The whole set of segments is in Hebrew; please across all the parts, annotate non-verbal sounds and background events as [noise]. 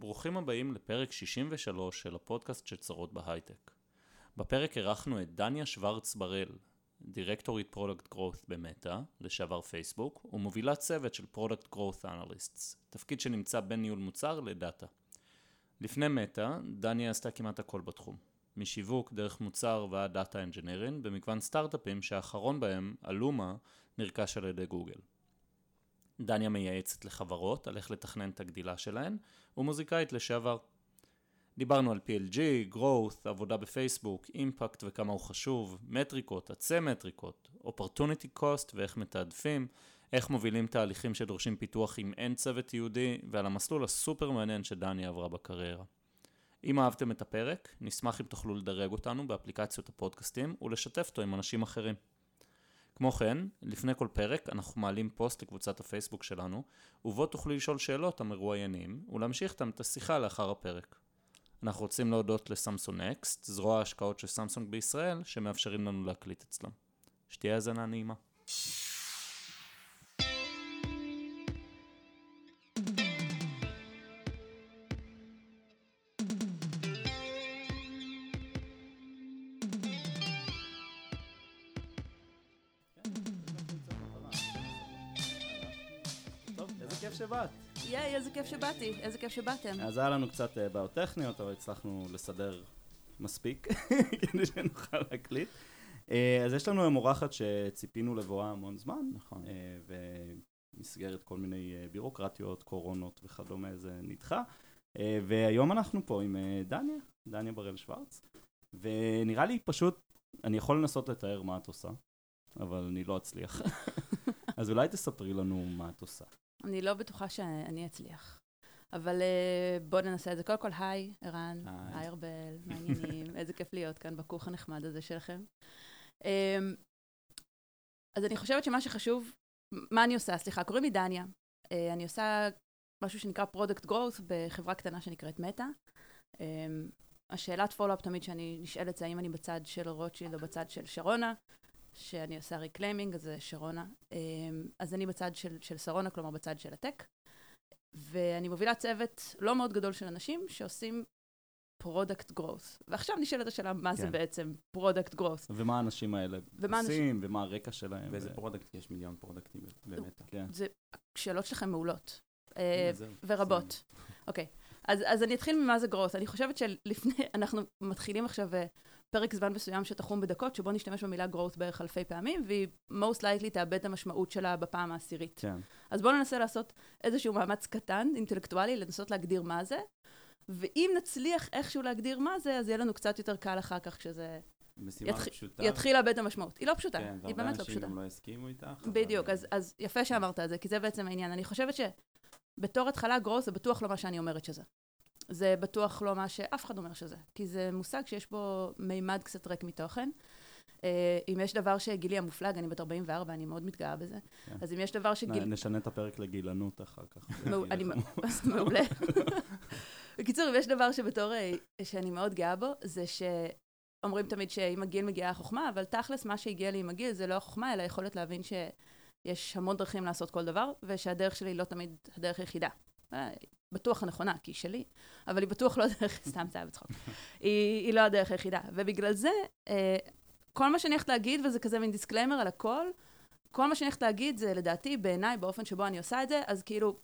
ברוכים הבאים לפרק 63 של הפודקאסט של צרות בהייטק. בפרק אירחנו את דן-יה שוורץ בר-אל, דירקטורית product growth במטא, לשעבר פייסבוק, ומובילת צוות של product growth analysts, תפקיד שנמצא בין ניהול מוצר לדאטה. לפני מטא, דן-יה עשתה כמעט הכל בתחום. משיווק, דרך מוצר ועד data engineering, במגוון סטארט-אפים שהאחרון בהם, אלומה, נרכש על ידי גוגל. דניה מייעצת לחברות על איך לתכנן את הגדילה שלהן, ומוזיקאית לשעבר. דיברנו על PLG, growth, עבודה בפייסבוק, אימפקט וכמה הוא חשוב, מטריקות, עצי מטריקות, opportunity cost ואיך מתעדפים, איך מובילים תהליכים שדורשים פיתוח עם אין צוות יהודי, ועל המסלול הסופר מעניין שדניה עברה בקריירה. אם אהבתם את הפרק, נשמח אם תוכלו לדרג אותנו באפליקציות הפודקאסטים ולשתף אותו עם אנשים אחרים. כמו כן, לפני כל פרק אנחנו מעלים פוסט לקבוצת הפייסבוק שלנו, ובו תוכלו לשאול שאלות המרואיינים, ולהמשיך איתם את השיחה לאחר הפרק. אנחנו רוצים להודות לסמסונג נקסט, זרוע ההשקעות של סמסונג בישראל, שמאפשרים לנו להקליט אצלם. שתהיה האזנה נעימה. שבאתי, איזה כיף שבאתם. אז היה לנו קצת אה, בעיות טכניות, אבל הצלחנו לסדר מספיק [laughs] כדי שנוכל להקליט. אה, אז יש לנו היום אורחת שציפינו לבואה המון זמן, נכון. אה, ומסגרת כל מיני בירוקרטיות, קורונות וכדומה, זה נדחה. והיום אנחנו פה עם דניה, דניה בראל שוורץ, ונראה לי פשוט, אני יכול לנסות לתאר מה את עושה, אבל אני לא אצליח. [laughs] אז אולי תספרי לנו מה את עושה. אני לא בטוחה שאני אצליח. אבל אה, בואו ננסה את זה. קודם כל, היי, ערן, היי ארבל, [laughs] מה העניינים? איזה כיף להיות כאן בכוך הנחמד הזה שלכם. אמ, אז אני חושבת שמה שחשוב, מה אני עושה? סליחה, קוראים לי דן-יה. אה, אני עושה משהו שנקרא product growth בחברה קטנה שנקראת מטא. אמ, השאלת follow-up תמיד שאני נשאלת זה האם אני בצד של רוטשילד או בצד של שרונה. שאני עושה reclaiming, אז זה שרונה. אמ, אז אני בצד של, של שרונה, כלומר בצד של ה tech, ואני מובילה צוות לא מאוד גדול של אנשים שעושים product growth. ועכשיו נשאלת השאלה, מה כן. זה בעצם product growth? ומה האנשים האלה ומה עושים, אנשים... ומה הרקע שלהם. ואיזה ו... product, יש מיליון פרודקטים באמת. כן. זה, השאלות שלכם מעולות. אה, ורבות. אוקיי. אז, אז אני אתחיל ממה זה growth. אני חושבת שלפני, אנחנו מתחילים עכשיו אה, פרק זמן מסוים שתחום בדקות, שבו נשתמש במילה growth בערך אלפי פעמים, והיא most likely תאבד את המשמעות שלה בפעם העשירית. כן. אז בואו ננסה לעשות איזשהו מאמץ קטן, אינטלקטואלי, לנסות להגדיר מה זה, ואם נצליח איכשהו להגדיר מה זה, אז יהיה לנו קצת יותר קל אחר כך כשזה... משימה יתח... פשוטה. יתחיל לאבד את המשמעות. היא לא פשוטה, כן, היא באמת לא פשוטה. כן, והרבה אנשים גם לא הסכימו איתך. בדיוק, אבל... אז, אז יפה שאמרת את זה, כי זה בעצם העניין. אני חושבת שבתור התחלה גרוס זה בטוח לא מה שאני אומרת שזה. זה בטוח לא מה שאף אחד אומר שזה, כי זה מושג שיש בו מימד קצת ריק מתוכן. Uh, אם יש דבר שגילי המופלג, אני בת 44, אני מאוד מתגאה בזה. כן. אז אם יש דבר שגיל... נשנה את הפרק לגילנות אחר כך. [laughs] אני... [laughs] מעולה. בקיצור, אם יש דבר שבתור, אה, שאני מאוד גאה בו, זה שאומרים תמיד שעם הגיל מגיעה החוכמה, אבל תכלס, מה שהגיע לי עם הגיל זה לא החוכמה, אלא יכולת להבין שיש המון דרכים לעשות כל דבר, ושהדרך שלי לא תמיד הדרך היחידה. בטוח הנכונה, כי היא שלי, אבל היא בטוח לא הדרך, [laughs] סתם זה היה בצחוק. היא, היא לא הדרך היחידה. ובגלל זה, אה, כל מה שאני הולכת להגיד, וזה כזה מין disclaimer על הכל, כל מה שאני הולכת להגיד זה לדעתי, בעיניי, באופן שבו אני עושה את זה, אז כאילו,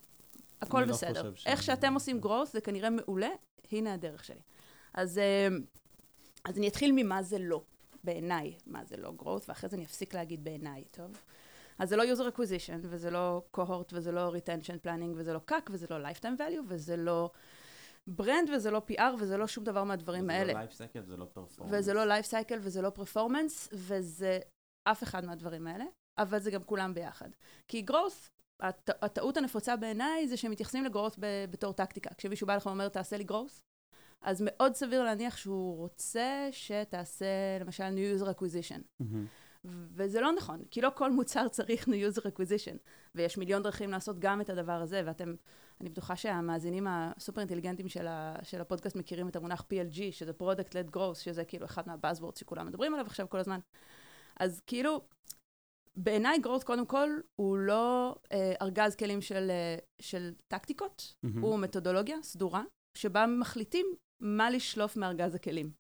הכל לא בסדר. לא איך שאתם עושים growth, זה כנראה מעולה, הנה הדרך שלי. אז, אה, אז אני אתחיל ממה זה לא, בעיניי, מה זה לא growth, ואחרי זה אני אפסיק להגיד בעיניי, טוב? אז זה לא user acquisition, וזה לא cohort, וזה לא retention planning, וזה לא CAC, וזה לא lifetime value, וזה לא ברנד, וזה לא PR, וזה לא שום דבר מהדברים האלה. וזה לא life cycle, וזה לא performance. וזה לא life cycle, וזה לא performance, וזה אף אחד מהדברים האלה, אבל זה גם כולם ביחד. כי growth, הט... הטעות הנפוצה בעיניי זה שמתייחסים לגרוס בתור טקטיקה. כשמישהו בא לך ואומר, תעשה לי גרוס, אז מאוד סביר להניח שהוא רוצה שתעשה, למשל, new user acquisition. Mm-hmm. וזה לא נכון, כי לא כל מוצר צריך new user acquisition, ויש מיליון דרכים לעשות גם את הדבר הזה, ואתם, אני בטוחה שהמאזינים הסופר אינטליגנטים של, ה, של הפודקאסט מכירים את המונח PLG, שזה Product Led Growth, שזה כאילו אחד מהבאזוורדס שכולם מדברים עליו עכשיו כל הזמן. אז כאילו, בעיניי growth קודם כל הוא לא אה, ארגז כלים של, אה, של טקטיקות, mm-hmm. הוא מתודולוגיה סדורה, שבה מחליטים מה לשלוף מארגז הכלים.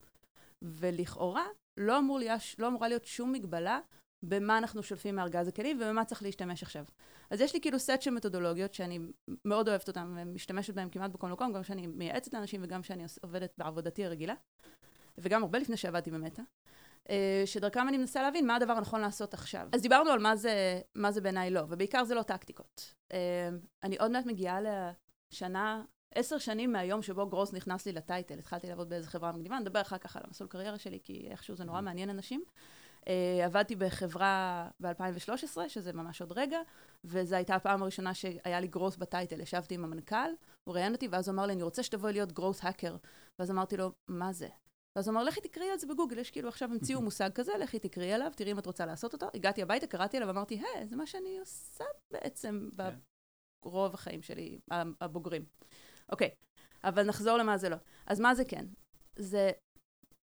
ולכאורה, לא, אמור להיות, לא אמורה להיות שום מגבלה במה אנחנו שולפים מארגז הכלים ובמה צריך להשתמש עכשיו. אז יש לי כאילו סט של מתודולוגיות שאני מאוד אוהבת אותן ומשתמשת בהן כמעט בכל מקום, גם כשאני מייעצת לאנשים וגם כשאני עובדת בעבודתי הרגילה, וגם הרבה לפני שעבדתי במטא, אה, שדרכם אני מנסה להבין מה הדבר הנכון לעשות עכשיו. אז דיברנו על מה זה, זה בעיניי לא, ובעיקר זה לא טקטיקות. אה, אני עוד מעט מגיעה לשנה, עשר שנים מהיום שבו גרוס נכנס לי לטייטל, התחלתי לעבוד באיזה חברה מגניבה, נדבר אחר כך על המסלול קריירה שלי, כי איכשהו זה נורא מעניין אנשים. Uh, עבדתי בחברה ב-2013, שזה ממש עוד רגע, וזו הייתה הפעם הראשונה שהיה לי גרוס בטייטל. ישבתי עם המנכ"ל, הוא ראיין אותי, ואז הוא אמר לי, אני רוצה שתבואי להיות גרוס האקר. ואז אמרתי לו, מה זה? ואז הוא אמר, לכי תקראי על זה בגוגל, יש כאילו עכשיו המציאו מושג כזה, לכי תקראי עליו, תראי אם את רוצה לעשות אותו. הגעתי הביתה, קראתי עליו, אמרתי, היי, זה מה שאני עושה בעצם כן. ברוב החיים שלי, הבוגרים. אוקיי, אבל נחזור למה זה לא. אז מה זה כן? זה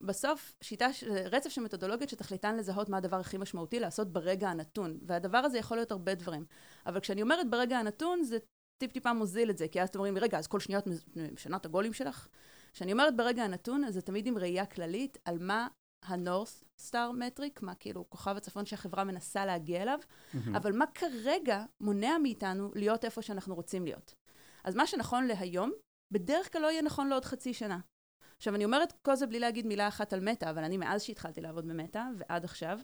בסוף שיטה, רצף של מתודולוגיות שתכליתן לזהות מה הדבר הכי משמעותי לעשות ברגע הנתון. והדבר הזה יכול להיות הרבה דברים. אבל כשאני אומרת ברגע הנתון, זה טיפ-טיפה מוזיל את זה, כי אז אתם אומרים, רגע, אז כל שנייה את משנה את הגולים שלך? כשאני אומרת ברגע הנתון, אז זה תמיד עם ראייה כללית על מה ה-North Star Metric, מה כאילו כוכב הצפון שהחברה מנסה להגיע אליו, mm-hmm. אבל מה כרגע מונע מאיתנו להיות איפה שאנחנו רוצים להיות. אז מה שנכון להיום, בדרך כלל לא יהיה נכון לעוד חצי שנה. עכשיו, אני אומרת כל זה בלי להגיד מילה אחת על מטא, אבל אני מאז שהתחלתי לעבוד במטא ועד עכשיו,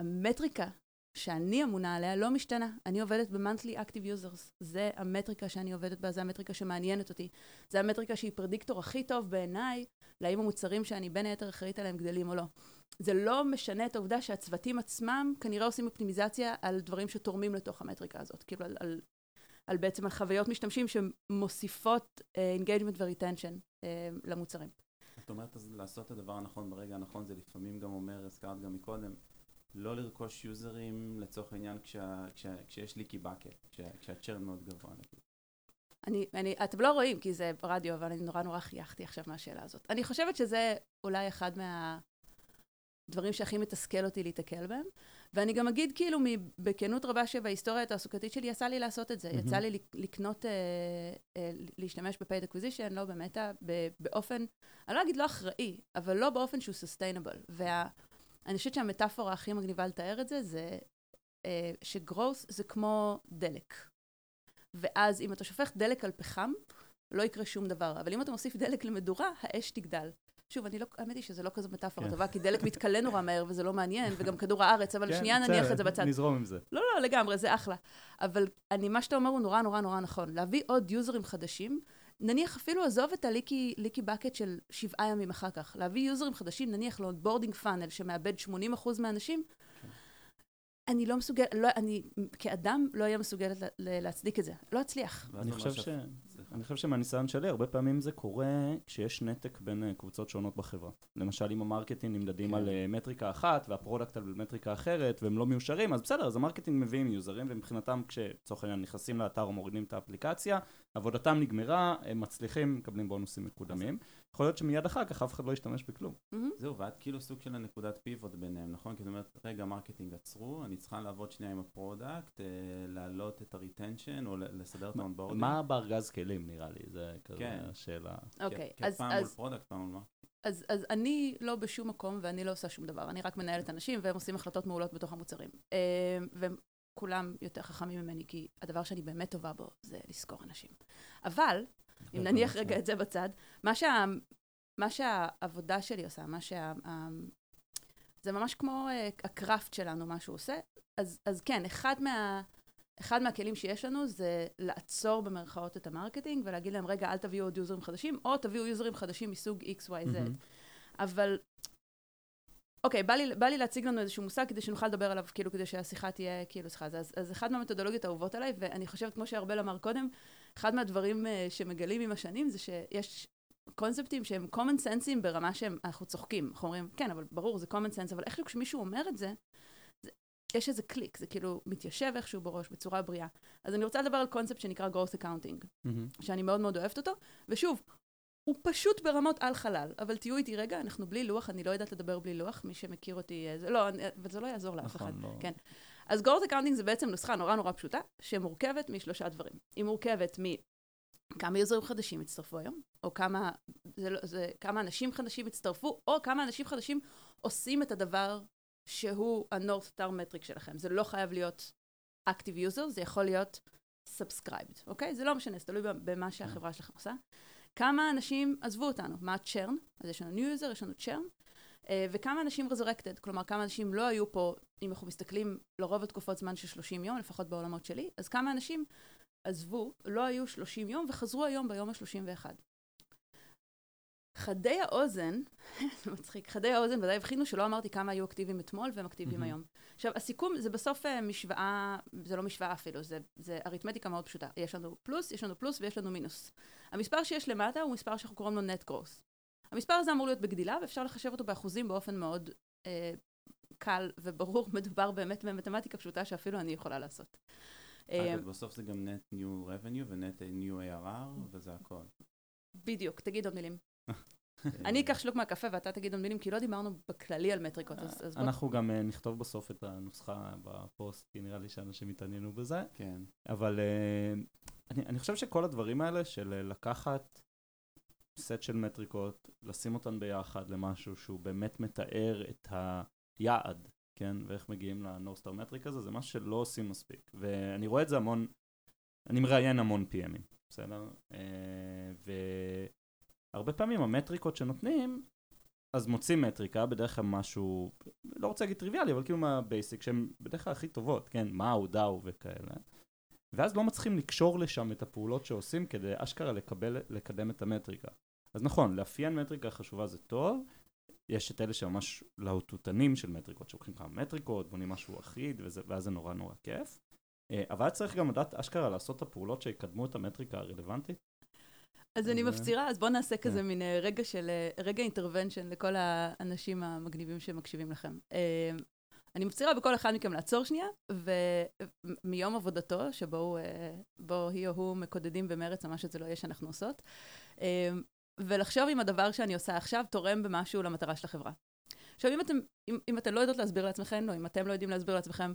המטריקה שאני אמונה עליה לא משתנה. אני עובדת ב-monthly active users. זה המטריקה שאני עובדת בה, זה המטריקה שמעניינת אותי. זה המטריקה שהיא פרדיקטור הכי טוב בעיניי, להאם המוצרים שאני בין היתר אחראית עליהם גדלים או לא. זה לא משנה את העובדה שהצוותים עצמם כנראה עושים אופטימיזציה על דברים שתורמים לתוך המטריקה הזאת. כאילו על, על, על בעצם על חוויות משתמשים שמוסיפות uh, engagement ו-retension uh, למוצרים. את אומרת, אז לעשות את הדבר הנכון ברגע הנכון, זה לפעמים גם אומר, הזכרת גם מקודם, לא לרכוש יוזרים לצורך העניין כשה, כשה, כשיש ליקי באקט, כשה, כשהצ'רן מאוד גבוה. אני, אני, אתם לא רואים כי זה רדיו, אבל אני נורא נורא חייכתי עכשיו מהשאלה הזאת. אני חושבת שזה אולי אחד מהדברים שהכי מתסכל אותי להתקל בהם. ואני גם אגיד כאילו בכנות רבה שבהיסטוריה התעסוקתית שלי יצא לי לעשות את זה. Mm-hmm. יצא לי לקנות, אה, אה, להשתמש ב-paid acquisition, לא במטה, באופן, אני לא אגיד לא אחראי, אבל לא באופן שהוא sustainable. וה... אני חושבת שהמטאפורה הכי מגניבה לתאר את זה, זה אה, שגרוס זה כמו דלק. ואז אם אתה שופך דלק על פחם, לא יקרה שום דבר. אבל אם אתה מוסיף דלק למדורה, האש תגדל. שוב, אני לא, האמת היא שזה לא כזו מטאפורה כן. טובה, כי דלק מתכלה נורא מהר וזה לא מעניין, [laughs] וגם כדור הארץ, אבל כן, שנייה נניח את זה בצד. נזרום עם זה. לא, לא, לגמרי, זה אחלה. אבל אני, מה שאתה אומר הוא נורא נורא נורא נכון. להביא עוד יוזרים חדשים, נניח אפילו עזוב את ה leaky leaky bucket של שבעה ימים אחר כך, להביא יוזרים חדשים, נניח ל onboarding funnel שמאבד 80% מהאנשים, כן. אני לא מסוגלת, לא, אני כאדם לא אהיה מסוגלת להצדיק את זה. לא אצליח. אני חושב ש... אני חושב שמהניסיון שלי, הרבה פעמים זה קורה כשיש נתק בין uh, קבוצות שונות בחברה. למשל, אם ה marketing נמדדים כן. על uh, מטריקה אחת וה product על מטריקה אחרת, והם לא מיושרים, אז בסדר, אז ה marketing מביאים יוזרים, ומבחינתם, כשלצורך העניין נכנסים לאתר או מורידים את האפליקציה, עבודתם נגמרה, הם מצליחים, מקבלים בונוסים מקודמים. יכול להיות שמיד אחר כך אף אחד לא ישתמש בכלום. זהו, ואת כאילו סוג של הנקודת פיבוט ביניהם, נכון? כי זאת אומרת, רגע, marketing עצרו, אני צריכה לעבוד שנייה עם ה product, אה, להעלות את ה retention, או לסדר את ה onboarding. מה בארגז כלים נראה לי? זה כזה כן. השאלה. אוקיי, אז... פעם מול product, פעם מול מה? אז, אז אני לא בשום מקום ואני לא עושה שום דבר, אני רק מנהלת אנשים והם עושים החלטות מעולות בתוך המוצרים. אה, והם כולם יותר חכמים ממני, כי הדבר שאני באמת טובה בו זה לשכור אנשים. אבל, אם נניח רגע את זה בצד, מה, שה, מה שהעבודה שלי עושה, מה שה... זה ממש כמו uh, ה craft שלנו, מה שהוא עושה. אז, אז כן, אחד, מה, אחד מהכלים שיש לנו זה לעצור במרכאות את ה marketing ולהגיד להם, רגע, אל תביאו עוד יוזרים חדשים, או תביאו יוזרים חדשים מסוג XYZ. Mm-hmm. אבל אוקיי, בא לי, בא לי להציג לנו איזשהו מושג כדי שנוכל לדבר עליו, כאילו, כדי שהשיחה תהיה, כאילו, סליחה. אז, אז אחד מהמתודולוגיות האהובות עליי, ואני חושבת, כמו שארבל אמר קודם, אחד מהדברים uh, שמגלים עם השנים זה שיש קונספטים שהם common senseים ברמה שהם, אנחנו צוחקים, אנחנו אומרים, כן, אבל ברור, זה common sense, אבל איכשהו כשמישהו אומר את זה, זה יש איזה קליק, זה כאילו מתיישב איכשהו בראש בצורה בריאה. אז אני רוצה לדבר על קונספט שנקרא growth accounting, mm-hmm. שאני מאוד מאוד אוהבת אותו, ושוב, הוא פשוט ברמות על חלל, אבל תהיו איתי רגע, אנחנו בלי לוח, אני לא יודעת לדבר בלי לוח, מי שמכיר אותי, זה לא, אבל זה לא יעזור לאף אחד. נכון, לא. כן. אז growth accounting זה בעצם נוסחה נורא נורא פשוטה, שמורכבת משלושה דברים. היא מורכבת מ... כמה יוזרים חדשים הצטרפו היום, או כמה, זה, לא- זה, כמה אנשים חדשים הצטרפו, או כמה אנשים חדשים עושים את הדבר שהוא ה-North Star Metric שלכם. זה לא חייב להיות Active User, זה יכול להיות Subscribed, אוקיי? זה לא משנה, זה תלוי במה שהחברה שלכם עושה. כמה אנשים עזבו אותנו, מה ה-churn? אז יש לנו new user, יש לנו churn, אה, וכמה אנשים resurrected, כלומר כמה אנשים לא היו פה, אם אנחנו מסתכלים לרוב התקופות זמן של 30 יום, לפחות בעולמות שלי, אז כמה אנשים עזבו, לא היו 30 יום וחזרו היום ביום ה-31. חדי האוזן, [laughs] זה מצחיק, חדי האוזן ודאי הבחינו שלא אמרתי כמה היו אקטיביים אתמול והם אקטיביים mm-hmm. היום. עכשיו, הסיכום זה בסוף אה, משוואה, זה לא משוואה אפילו, זה, זה אריתמטיקה מאוד פשוטה. יש לנו פלוס, יש לנו פלוס ויש לנו מינוס. המספר שיש למטה הוא מספר שאנחנו קוראים לו net growth. המספר הזה אמור להיות בגדילה ואפשר לחשב אותו באחוזים באופן מאוד אה, קל וברור. [laughs] מדובר באמת במתמטיקה פשוטה שאפילו אני יכולה לעשות. אגב, אה, בסוף זה גם net new revenue ו-net new ARR וזה הכל. בדיוק, תגיד עוד מילים. אני אקח שלוק מהקפה ואתה תגיד עוד מילים, כי לא דיברנו בכללי על מטריקות, אז בוא... אנחנו גם אה, נכתוב בסוף את הנוסחה בפוסט, כי נראה לי שאנשים יתעניינו בזה. כן. אבל אה, אני חושב שכל הדברים האלה של לקחת סט של מטריקות, לשים אותן ביחד למשהו שהוא באמת מתאר את היעד, כן, ואיך מגיעים לנורסטר מטריק הזה, זה משהו שלא עושים מספיק. ואני רואה את זה המון, אני מראיין המון PMים, בסדר? והרבה פעמים המטריקות שנותנים, אז מוצאים מטריקה, בדרך כלל משהו, לא רוצה להגיד טריוויאלי, אבל כאילו מהבייסיק, שהן בדרך כלל הכי טובות, כן, מהו, דאו וכאלה. ואז לא מצליחים לקשור לשם את הפעולות שעושים כדי אשכרה לקבל, לקדם את המטריקה. אז נכון, לאפיין מטריקה חשובה זה טוב, יש את אלה שממש להוטוטנים של מטריקות, שלוקחים כמה מטריקות, בונים משהו אחיד, וזה, ואז זה נורא נורא כיף. אה, אבל צריך גם לדעת אשכרה לעשות את הפעולות שיקדמו את המטריקה הרלוונטית. אז אני מפצירה, אז בואו נעשה כזה כן. מין אה, רגע של, אה, רגע אינטרוונשן לכל האנשים המגניבים שמקשיבים לכם. אני מפצירה בכל אחד מכם לעצור שנייה, ומיום עבודתו, שבו היא או הוא מקודדים במרץ, או מה שזה לא יהיה שאנחנו עושות, ולחשוב אם הדבר שאני עושה עכשיו תורם במשהו למטרה של החברה. עכשיו, אם אתם, אם, אם אתם לא יודעות להסביר לעצמכם, או אם אתם לא יודעים להסביר לעצמכם,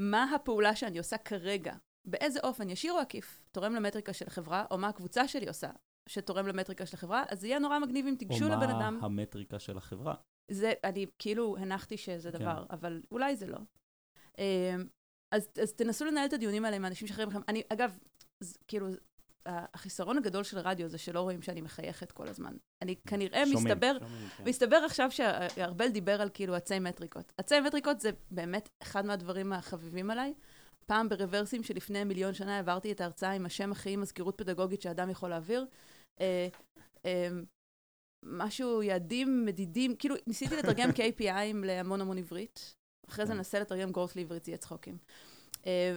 מה הפעולה שאני עושה כרגע, באיזה אופן, ישיר או עקיף, תורם למטריקה של החברה, או מה הקבוצה שלי עושה, שתורם למטריקה של החברה, אז זה יהיה נורא מגניב אם תיגשו לבן אדם. או מה המטריקה של החברה. זה, אני כאילו הנחתי שזה כן. דבר, אבל אולי זה לא. אמ, אז, אז תנסו לנהל את הדיונים האלה עם האנשים שאחרים לכם. אני, אגב, כאילו, החיסרון הגדול של רדיו זה שלא רואים שאני מחייכת כל הזמן. אני כנראה שומעים, מסתבר, שומעים, כן. מסתבר עכשיו שארבל דיבר על כאילו עצי מטריקות. עצי מטריקות זה באמת אחד מהדברים החביבים עליי. פעם ברוורסים שלפני מיליון שנה העברתי את ההרצאה עם השם הכי מזכירות פדגוגית שאדם יכול להעביר. אה, אה, משהו, יעדים, מדידים, כאילו ניסיתי לתרגם [laughs] KPIים להמון המון עברית. אחרי זה כן. ננסה לתרגם growth לעברית, זה יהיה צחוקים. אה,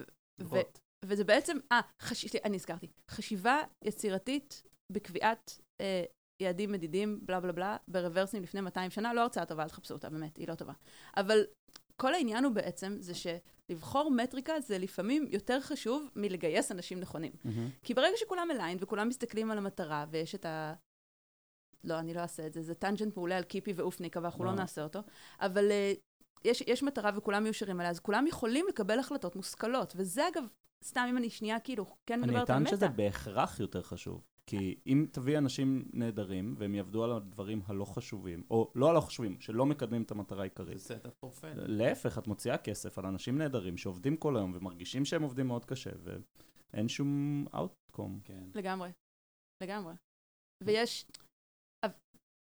וזה בעצם, אה, חש... אני הזכרתי, חשיבה יצירתית בקביעת אה, יעדים מדידים, בלה בלה בלה, ב Reversim לפני 200 שנה, לא הרצאה טובה, אל תחפשו אותה, באמת, היא לא טובה. אבל כל העניין הוא בעצם, זה שלבחור מטריקה זה לפעמים יותר חשוב מלגייס אנשים נכונים. Mm-hmm. כי ברגע שכולם aligned וכולם מסתכלים על המטרה, ויש את ה... לא, אני לא אעשה את זה, זה tangent מעולה על קיפי ואופניק, אבל אנחנו לא, לא נעשה אותו. אבל uh, יש, יש מטרה וכולם מיושרים עליה, אז כולם יכולים לקבל החלטות מושכלות. וזה אגב סתם אם אני שנייה כאילו כן מדברת על מטה. אני אטען שזה בהכרח יותר חשוב. כי אם תביא אנשים נהדרים, והם יעבדו על הדברים הלא חשובים, או לא הלא חשובים, שלא מקדמים את המטרה העיקרית. זה setup for fail. להפך, את מוציאה כסף על אנשים נהדרים שעובדים כל היום ומרגישים שהם עובדים מאוד קשה, ואין שום outcome. כן. לגמרי. לגמרי. ויש...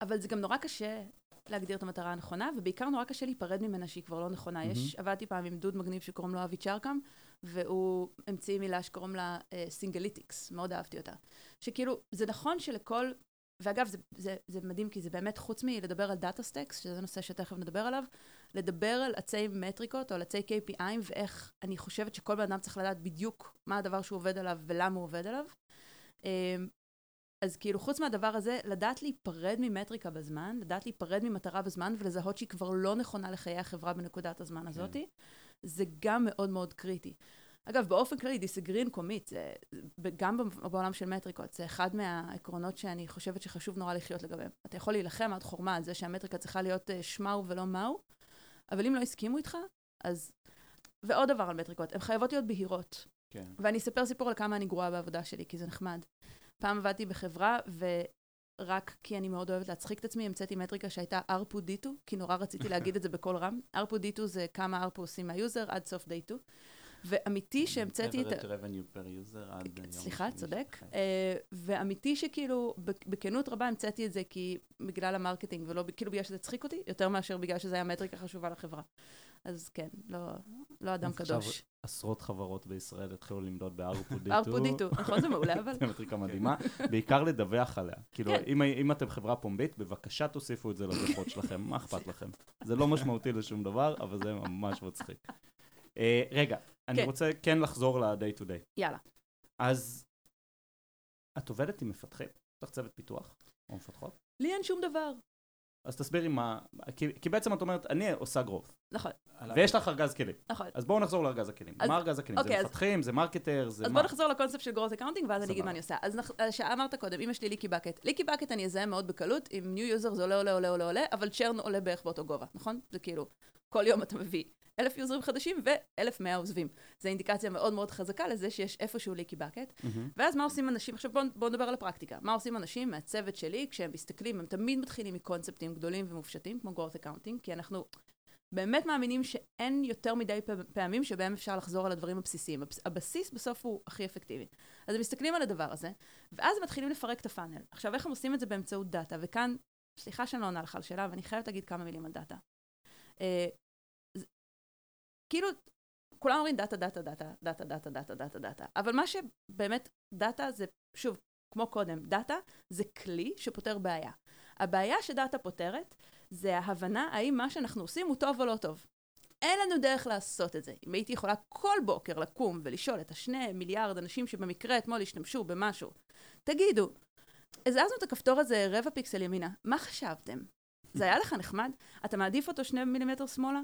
אבל זה גם נורא קשה להגדיר את המטרה הנכונה, ובעיקר נורא קשה להיפרד ממנה שהיא כבר לא נכונה. Mm-hmm. יש, עבדתי פעם עם דוד מגניב שקוראים לו אבי צ'רקם, והוא המציא מילה שקוראים לה singlytics, uh, מאוד אהבתי אותה. שכאילו, זה נכון שלכל, ואגב, זה, זה, זה מדהים, כי זה באמת, חוץ מלדבר על data stacks, שזה נושא שתכף נדבר עליו, לדבר על עצי מטריקות או על עצי KPIים, ואיך אני חושבת שכל בן אדם צריך לדעת בדיוק מה הדבר שהוא עובד עליו ולמה הוא עובד עליו. Um, אז כאילו, חוץ מהדבר הזה, לדעת להיפרד ממטריקה בזמן, לדעת להיפרד ממטרה בזמן, ולזהות שהיא כבר לא נכונה לחיי החברה בנקודת הזמן כן. הזאתי, זה גם מאוד מאוד קריטי. אגב, באופן כללי, דיסגרין קומית, זה, גם בעולם של מטריקות, זה אחד מהעקרונות שאני חושבת שחשוב נורא לחיות לגביהם. אתה יכול להילחם עד חורמה על זה שהמטריקה צריכה להיות אה, שמאו ולא מהו, אבל אם לא הסכימו איתך, אז... ועוד דבר על מטריקות, הן חייבות להיות בהירות. כן. ואני אספר סיפור על כמה אני גרועה בעבודה שלי, כי זה נחמד. פעם עבדתי בחברה, ורק כי אני מאוד אוהבת להצחיק את עצמי, המצאתי מטריקה שהייתה ARPU D2, כי נורא רציתי להגיד את זה בקול רם. ARPU D2 זה כמה ARPU עושים מהיוזר עד סוף day 2. ואמיתי שהמצאתי את... ה... average revenue per user עד יום סליחה, צודק. שלכם. אה, ואמיתי שכאילו, בכ- בכנות רבה המצאתי את זה כי בגלל המרקטינג, ולא כאילו בגלל שזה הצחיק אותי, יותר מאשר בגלל שזה היה מטריקה חשובה לחברה. אז כן, לא, לא אדם אז עכשיו קדוש. עשרות חברות בישראל התחילו למדוד בארפודיטו. ארפודיטו, נכון זה מעולה, אבל... [laughs] זה מטריקה מדהימה, בעיקר לדווח עליה. כאילו, כן. אם, אם אתם חברה פומבית, בבקשה תוסיפו את זה לדוחות שלכם, מה אכפת לכם? זה לא משמעותי לשום דבר, אבל זה ממש מצחיק. אה, רגע, אני כן. רוצה כן לחזור ל-day to day. יאללה. אז, את עובדת עם מפתחים? יש לך צוות פיתוח? או מפתחות? לי אין שום דבר. אז תסבירי מה, כי, כי בעצם את אומרת, אני עושה growth, נכון, ויש לך ארגז כלים. נכון. אז בואו נחזור לארגז הכלים. אז- מה ארגז הכלים? אוקיי, זה אז- מפתחים, זה marketer, זה אז מה? בוא נחזור לקונספט של growth accounting, ואז אני אגיד. מה אני עושה. אז נח- אז אמרת קודם, אם יש לי leaky bucket. leaky bucket אני אזהה מאוד בקלות, עם new user זה עולה, עולה, עולה, עולה, עולה, אבל churn עולה בערך באותו גובה, נכון? זה כאילו, כל יום אתה מביא אלף יוזרים חדשים ואלף מאה עוזבים. זו אינדיקציה מאוד מאוד חזקה לזה שיש איפשהו leaky bucket. מהמם. ואז מה עושים אנשים, עכשיו בואו בוא נדבר על הפרקטיקה. מה עושים אנשים מהצוות שלי כשהם מסתכלים, הם תמיד מתחילים מקונספטים גדולים ומופשטים, כמו growth accounting, כי אנחנו באמת מאמינים שאין יותר מדי פעמים שבהם אפשר לחזור על הדברים הבסיסיים. הבס- הבסיס בסוף הוא הכי אפקטיבי. אז הם מסתכלים על הדבר הזה, ואז הם מתחילים לפרק את ה funnel. עכשיו, איך הם עושים את זה באמצעות דאטה? וכאן, סליחה שאני לא עונה לך על שאלה, אבל אני חייבת להגיד כמה מילים על דאטה. אה, כאילו, כולם אומרים דאטה, דאטה, דאטה, דאטה, דאטה, דאטה, דאטה, דאטה. אבל מה שבאמת, דאטה זה, שוב, כמו קודם, דאטה זה כלי שפותר בעיה. הבעיה שדאטה פותרת זה ההבנה האם מה שאנחנו עושים הוא טוב או לא טוב. אין לנו דרך לעשות את זה. אם הייתי יכולה כל בוקר לקום ולשאול את השני מיליארד אנשים שבמקרה אתמול השתמשו במשהו, תגידו, הזזנו את הכפתור הזה רבע פיקסל ימינה, מה חשבתם? זה היה לך נחמד? אתה מעדיף אותו שני מילימטר שמאלה?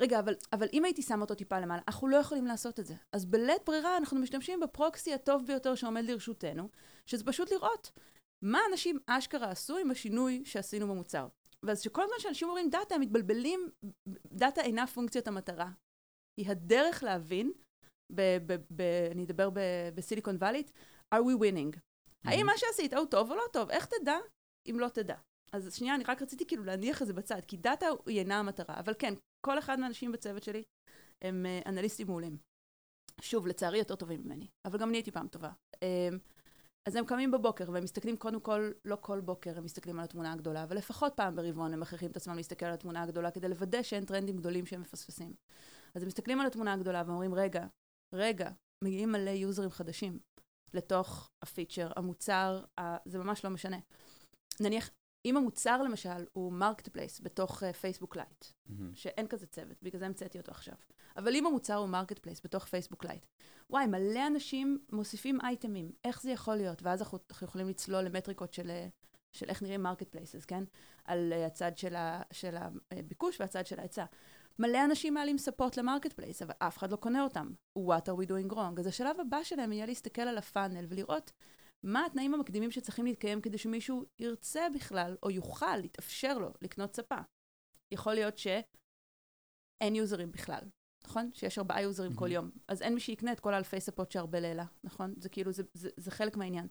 רגע, אבל, אבל אם הייתי שם אותו טיפה למעלה, אנחנו לא יכולים לעשות את זה. אז בלית ברירה אנחנו משתמשים בפרוקסי הטוב ביותר שעומד לרשותנו, שזה פשוט לראות מה אנשים אשכרה עשו עם השינוי שעשינו במוצר. ואז שכל הזמן שאנשים אומרים דאטה, הם מתבלבלים, דאטה אינה פונקציית המטרה. היא הדרך להבין, ב, ב, ב, אני אדבר ב- בסיליקון וואלית, are we winning? האם מה שעשית הוא טוב או לא טוב? איך תדע אם לא תדע? אז שנייה, אני רק רציתי כאילו להניח את זה בצד, כי דאטה היא אינה המטרה. אבל כן, כל אחד מהאנשים בצוות שלי הם אה, אנליסטים מעולים. שוב, לצערי יותר טובים ממני, אבל גם אני הייתי פעם טובה. אה, אז הם קמים בבוקר והם מסתכלים קודם כל, לא כל בוקר הם מסתכלים על התמונה הגדולה, אבל לפחות פעם ברבעון הם מכריחים את עצמם להסתכל על התמונה הגדולה כדי לוודא שאין טרנדים גדולים שהם מפספסים. אז הם מסתכלים על התמונה הגדולה ואומרים, רגע, רגע, מגיעים מלא יוזרים חדשים לתוך הפיצ'ר, המוצר, ה... זה ממש לא משנה. נניח, אם המוצר למשל הוא marketplace בתוך פייסבוק לייט, מהמם. שאין כזה צוות, בגלל זה המצאתי אותו עכשיו. אבל אם המוצר הוא marketplace בתוך פייסבוק לייט, וואי, מלא אנשים מוסיפים אייטמים, איך זה יכול להיות? ואז אנחנו, אנחנו יכולים לצלול למטריקות של, אה, של איך נראים marketplaces, כן? על אה, הצד של, ה, של הביקוש והצד של ההיצע. מלא אנשים מעלים ספות ל marketplace, אבל אף אחד לא קונה אותם. What are we doing wrong? אז השלב הבא שלהם יהיה להסתכל על ה funnel ולראות מה התנאים המקדימים שצריכים להתקיים כדי שמישהו ירצה בכלל, או יוכל, יתאפשר לו, לקנות ספה. יכול להיות שאין יוזרים בכלל, נכון? שיש ארבעה יוזרים כל מהמם. יום. אז אין מי שיקנה את כל האלפי ספות שהרבה לאלה, נכון? זה כאילו, זה, זה, זה חלק מהעניין.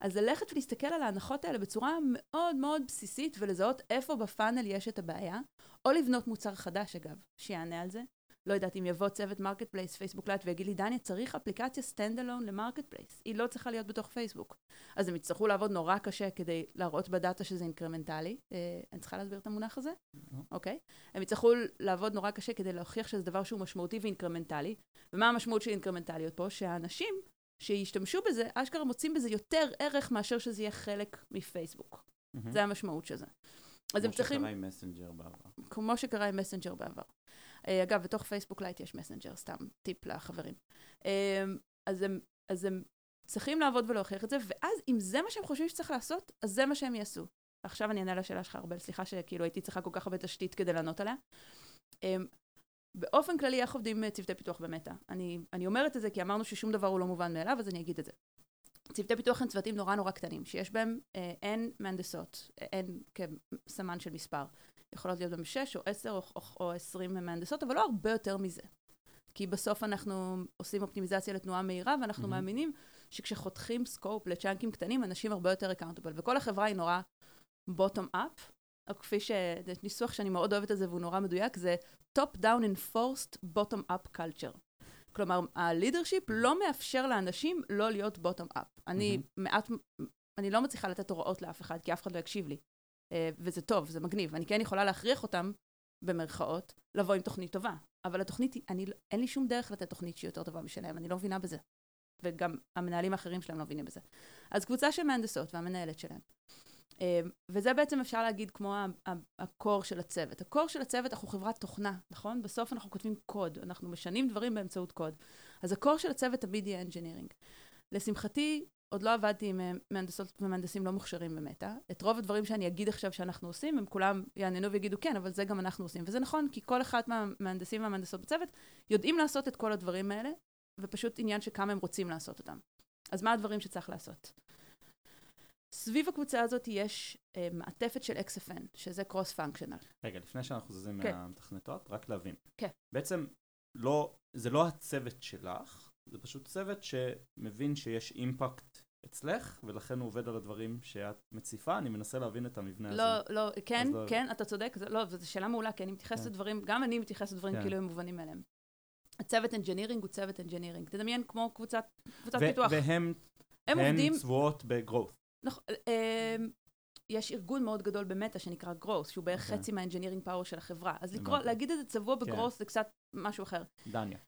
אז ללכת ולהסתכל על ההנחות האלה בצורה מאוד מאוד בסיסית ולזהות איפה ב funnel יש את הבעיה, או לבנות מוצר חדש אגב, שיענה על זה. לא יודעת אם יבוא צוות marketplace, פייסבוק לייט, ויגיד לי, דניה, צריך אפליקציה stand alone ל marketplace. היא לא צריכה להיות בתוך פייסבוק. אז הם יצטרכו לעבוד נורא קשה כדי להראות בדאטה שזה אינקרמנטלי. אה, אני צריכה להסביר את המונח הזה? לא. אוקיי. הם יצטרכו לעבוד נורא קשה כדי להוכיח שזה דבר שהוא משמעותי ואינקרמנטלי. ומה המשמעות של אינקרמנטליות פה? שהאנשים שישתמשו בזה, אשכרה מוצאים בזה יותר ערך מאשר שזה יהיה חלק מפייסבוק. מהמם. זה המשמעות של זה. אז הם כמו צריכים... שקרה עם מסנג'ר בעבר. כמו שקרה עם מסנג'ר בעבר. אה, אגב, בתוך פייסבוק לייט יש מסנג'ר, סתם טיפ לחברים. אה, אז, הם, אז הם צריכים לעבוד ולהוכיח את זה, ואז אם זה מה שהם חושבים שצריך לעשות, אז זה מה שהם יעשו. עכשיו אני אענה לשאלה שלך, ארבל, סליחה שכאילו הייתי צריכה כל כך הרבה תשתית כדי לענות עליה. Um, באופן כללי, איך עובדים אה, צוותי פיתוח במטא? אני, אני אומרת את זה כי אמרנו ששום דבר הוא לא מובן מאליו, אז אני אגיד את זה. צוותי פיתוח הם צוותים נורא נורא קטנים, שיש בהם אה, אין מהנדסות, אה, אין כסמן של מספר. יכולות להיות גם 6 או 10 או, או, או 20 מהנדסות, אבל לא הרבה יותר מזה. כי בסוף אנחנו עושים אופטימיזציה לתנועה מהירה, ואנחנו מהמם. מאמינים שכשחותכים scope לצ'אנקים קטנים, אנשים הרבה יותר accountable. וכל החברה היא נורא bottom up, או כפי ש... זה ניסוח שאני מאוד אוהבת את זה והוא נורא מדויק, זה top down enforced bottom up culture. כלומר, ה leadership לא מאפשר לאנשים לא להיות bottom up. אני מהמם. מעט, אני לא מצליחה לתת הוראות לאף אחד, כי אף אחד לא יקשיב לי. אה, וזה טוב, זה מגניב. אני כן יכולה להכריח אותם, במרכאות, לבוא עם תוכנית טובה. אבל התוכנית, אני, אין לי שום דרך לתת תוכנית שהיא יותר טובה משלהם, אני לא מבינה בזה. וגם המנהלים האחרים שלהם לא מבינים בזה. אז קבוצה של מהנדסות והמנהלת שלהם. אה, וזה בעצם אפשר להגיד כמו הקור של הצוות. הקור של הצוות, אנחנו חברת תוכנה, נכון? בסוף אנחנו כותבים קוד, אנחנו משנים דברים באמצעות קוד. אז הקור של הצוות תמיד יהיה engineering. לשמחתי, עוד לא עבדתי עם אה, מהנדסות ומהנדסים לא מוכשרים במטא. את רוב הדברים שאני אגיד עכשיו שאנחנו עושים, הם כולם יעננו ויגידו כן, אבל זה גם אנחנו עושים. וזה נכון, כי כל אחד מהמהנדסים והמהנדסות בצוות יודעים לעשות את כל הדברים האלה, ופשוט עניין שכמה הם רוצים לעשות אותם. אז מה הדברים שצריך לעשות? סביב הקבוצה הזאת יש אה, מעטפת של XFN, שזה קרוס פונקשיונל. רגע, לפני שאנחנו זזים כן. מהמתכנתות, רק להבין. כן. בעצם, לא, זה לא הצוות שלך, זה פשוט צוות שמבין שיש אימפקט אצלך, ולכן הוא עובד על הדברים שאת מציפה. אני מנסה להבין את המבנה לא, הזה. לא, כן, לא- כן, אתה צודק, זה, לא, זו שאלה מעולה, כי אני מתייחסת כן. לדברים, גם אני מתייחסת לדברים כן. כאילו הם מובנים מאליהם. הצוות engineering הוא צוות engineering. תדמיין כמו קבוצת, קבוצת ו- פיתוח. והם הם הן עובדים, צבועות ב growth. נכון, אמ, יש ארגון מאוד גדול במטא שנקרא growth, שהוא בערך אוקיי. חצי מה engineering power של החברה. אז לקרוא. להגיד את זה צבוע כן. ב-growth זה קצת משהו אחר. דניה.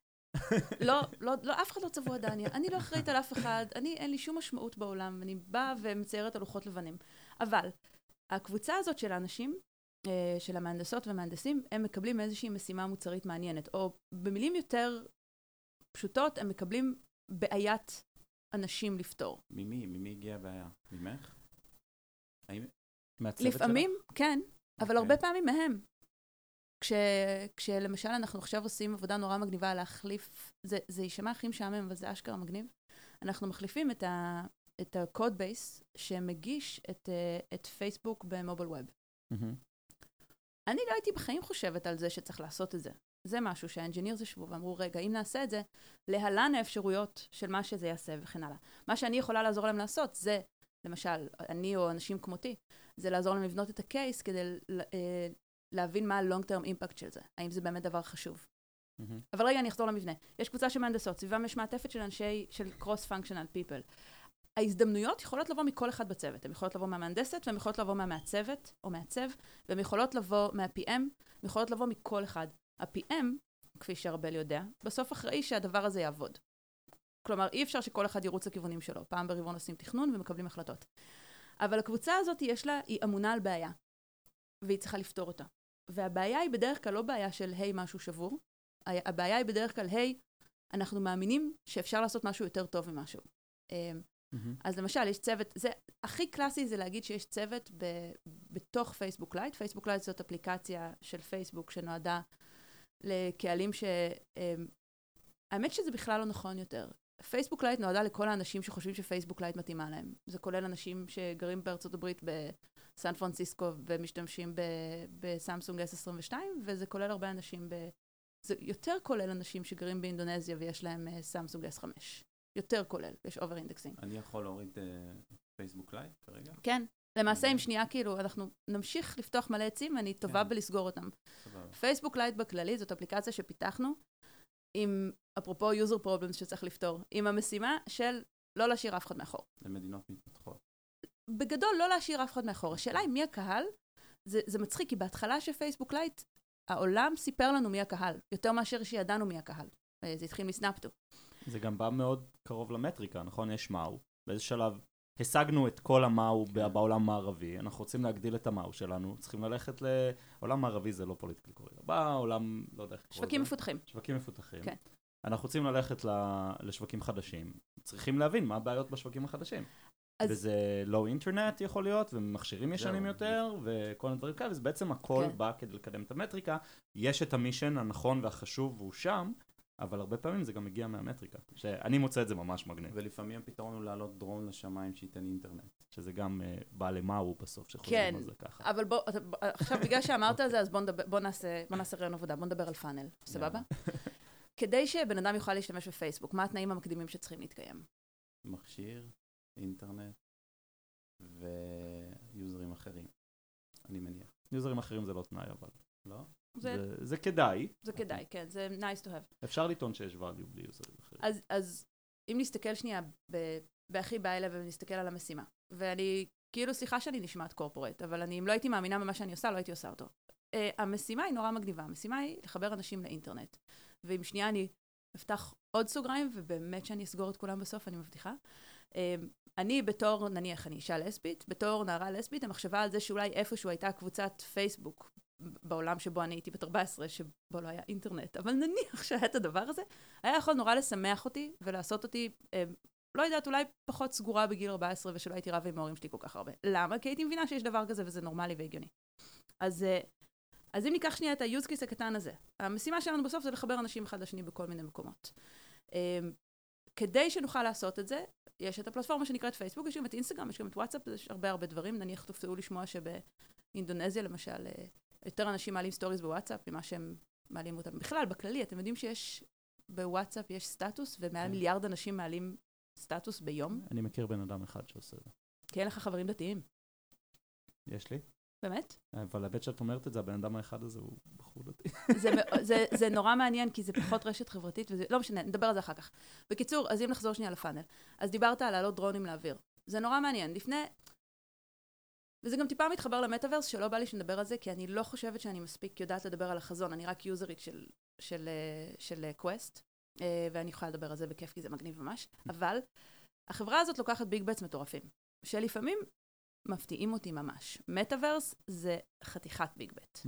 לא, לא, לא, אף אחד לא צבוע דניה. אני לא אחראית על אף אחד, אני, אין לי שום משמעות בעולם, אני באה ומציירת על לוחות לבנים. אבל הקבוצה הזאת של האנשים, אה, של המהנדסות והמהנדסים, הם מקבלים איזושהי משימה מוצרית מעניינת, או במילים יותר פשוטות, הם מקבלים בעיית אנשים לפתור. ממי? ממי הגיעה הבעיה? ממך? האם... מהצוות שלך? לפעמים, כן, אבל אוקיי. הרבה פעמים מהם. כש, כשלמשל אנחנו עכשיו עושים עבודה נורא מגניבה להחליף, זה, זה יישמע הכי משעמם, אבל זה אשכרה מגניב. אנחנו מחליפים את, ה, את ה-code base שמגיש את, אה, את פייסבוק במוביל ווב. אני לא הייתי בחיים חושבת על זה שצריך לעשות את זה. זה משהו שה engineers ישבו ואמרו, רגע, אם נעשה את זה, להלן האפשרויות של מה שזה יעשה וכן הלאה. מה שאני יכולה לעזור להם לעשות זה, למשל, אני או אנשים כמותי, זה לעזור להם לבנות את ה case כדי אה, להבין מה ה-long term impact של זה. האם זה באמת דבר חשוב. מהמם. אבל רגע, אני אחזור למבנה. יש קבוצה של מהנדסות, סביבם יש מעטפת של אנשי, של cross-functional people. ההזדמנויות יכולות לבוא מכל אחד בצוות. הן יכולות לבוא מהמהנדסת, והן יכולות לבוא מהמעצבת, או מעצב, והן יכולות לבוא מה-PM, הן יכולות לבוא מכל אחד. ה-PM, כפי שארבל יודע, בסוף אחראי שהדבר הזה יעבוד. כלומר, אי אפשר שכל אחד ירוץ לכיוונים שלו. פעם ברבעון עושים תכנון ומקבלים החלטות. אבל הקבוצה הזאת, יש לה, היא אמונה על בעיה, והיא צריכה לפתור אותה. והבעיה היא בדרך כלל לא בעיה של, היי, משהו שבור, הבעיה היא בדרך כלל, היי, אנחנו מאמינים שאפשר לעשות משהו יותר טוב ממשהו. אמ, מהמם. אז למשל, יש צוות, זה הכי קלאסי זה להגיד שיש צוות ב, בתוך פייסבוק לייט. פייסבוק לייט זאת אפליקציה של פייסבוק שנועדה לקהלים ש... אמ, האמת שזה בכלל לא נכון יותר. פייסבוק לייט נועדה לכל האנשים שחושבים שפייסבוק לייט מתאימה להם. זה כולל אנשים שגרים בארצות הברית בסן פרנסיסקו ומשתמשים בסמסונג S22, וזה כולל הרבה אנשים ב... זה יותר כולל אנשים שגרים באינדונזיה ויש להם אה, סמסונג S5. יותר כולל, יש over indexing. אני יכול להוריד אה, פייסבוק לייט כרגע? כן. למעשה, אוקיי. שנייה, כאילו, אנחנו נמשיך לפתוח מלא עצים, ואני טובה כן. בלסגור אותם. פייסבוק לייט בכללי זאת אפליקציה שפיתחנו, עם, אפרופו user problems שצריך לפתור, עם המשימה של לא להשאיר אף אחד מאחור. למדינות מתפתחות. בגדול, לא להשאיר אף אחד מאחור. השאלה היא מי הקהל, זה, זה מצחיק, כי בהתחלה של פייסבוק לייט, העולם סיפר לנו מי הקהל, יותר מאשר שידענו מי הקהל. אה, זה התחיל מסנאפטו. זה גם בא מאוד קרוב למטריקה, נכון? יש מהו. באיזה שלב השגנו את כל המאו ב- כן. בעולם המערבי, אנחנו רוצים להגדיל את המאו שלנו, צריכים ללכת לעולם מערבי זה לא פוליטיקלי קוראים. בעולם, לא יודע איך שווקים לזה. מפותחים. שווקים מפותחים. כן. אנחנו רוצים ללכת לשווקים חדשים, צריכים להבין מה הבעיות בשווקים החדשים. אז- וזה לא אינטרנט יכול להיות, ומכשירים ישנים. יותר, וכל מיני דברים כאלה, אז בעצם הכל כן. בא כדי לקדם את המטריקה. יש את המישן הנכון והחשוב והוא שם, אבל הרבה פעמים זה גם מגיע מהמטריקה. שאני מוצא את זה ממש מגניב, ולפעמים הפתרון הוא להעלות דרון לשמיים שייתן אינטרנט. שזה גם uh, בא למאו בסוף, שחושבים כן. על זה ככה. אבל בוא, אתה- עכשיו בגלל שאמרת את זה, אז בוא, נדבר, בוא, נעשה, בוא נעשה רעיון עבודה, בוא נדבר על פאנל, סבבה? כדי שבן אדם יוכל להשתמש בפייסבוק, מה התנאים המקדימים שצריכים להתקיים? מכשיר, אינטרנט ויוזרים אחרים, אני מניח. יוזרים אחרים זה לא תנאי, אבל לא? זה, זה, זה כדאי. זה כדאי, כן, זה nice to have. אפשר לטעון שיש value בלי יוזרים אחרים. אז, אז אם נסתכל שנייה בהכי בא אליי ונסתכל על המשימה, ואני, כאילו, סליחה שאני נשמעת קורפורט, אבל אני, אם לא הייתי מאמינה במה שאני עושה, לא הייתי עושה אותו. Uh, המשימה היא נורא מגניבה, המשימה היא לחבר אנשים לאינטרנט. ואם שנייה אני אפתח עוד סוגריים, ובאמת שאני אסגור את כולם בסוף, אני מבטיחה. Uh, אני בתור, נניח, אני אישה לסבית, בתור נערה לסבית, המחשבה על זה שאולי איפשהו הייתה קבוצת פייסבוק בעולם שבו אני הייתי בת 14, שבו לא היה אינטרנט, אבל נניח שהיה את הדבר הזה, היה יכול נורא לשמח אותי ולעשות אותי, אה, לא יודעת, אולי פחות סגורה בגיל 14 ושלא הייתי רבה עם ההורים שלי כל כך הרבה. למה? כי הייתי מבינה שיש דבר כזה וזה נורמלי והגיוני. אז, אה, אז אם ניקח שנייה את ה-use case הקטן הזה, המשימה שלנו בסוף זה לחבר אנשים אחד לשני בכל מיני מקומות. אה, כדי שנוכל לעשות את זה, יש את הפלטפורמה שנקראת פייסבוק, יש גם את אינסטגרם, יש גם את וואטסאפ, יש הרבה הרבה דברים. נניח תופתעו לשמוע שבאינדונזיה למשל, אה, יותר אנשים מעלים stories בוואטסאפ ממה שהם מעלים אותם. בכלל, בכללי, אתם יודעים שיש בוואטסאפ יש סטטוס, ומעל כן. מיליארד אנשים מעלים סטטוס ביום? אני מכיר בן אדם אחד שעושה את זה. כי אין לך חברים דתיים. יש לי. באמת? אבל האמת שאת אומרת את זה, הבן אדם האחד הזה הוא בחור דתי. זה, זה, זה נורא מעניין, כי זה פחות רשת חברתית, וזה, לא משנה, נדבר על זה אחר כך. בקיצור, אז אם נחזור שנייה ל funnel. אז דיברת על להעלות דרונים לאוויר. זה נורא מעניין. לפני... וזה גם טיפה מתחבר למטאוורס, שלא בא לי שנדבר על זה, כי אני לא חושבת שאני מספיק יודעת לדבר על החזון, אני רק יוזרית של, של, אה, של קווסט, ואני יכולה לדבר על זה בכיף, כי זה מגניב ממש. אבל החברה הזאת לוקחת big bets מטורפים, שלפעמים מפתיעים אותי ממש. מטאוורס זה חתיכת ביג בט.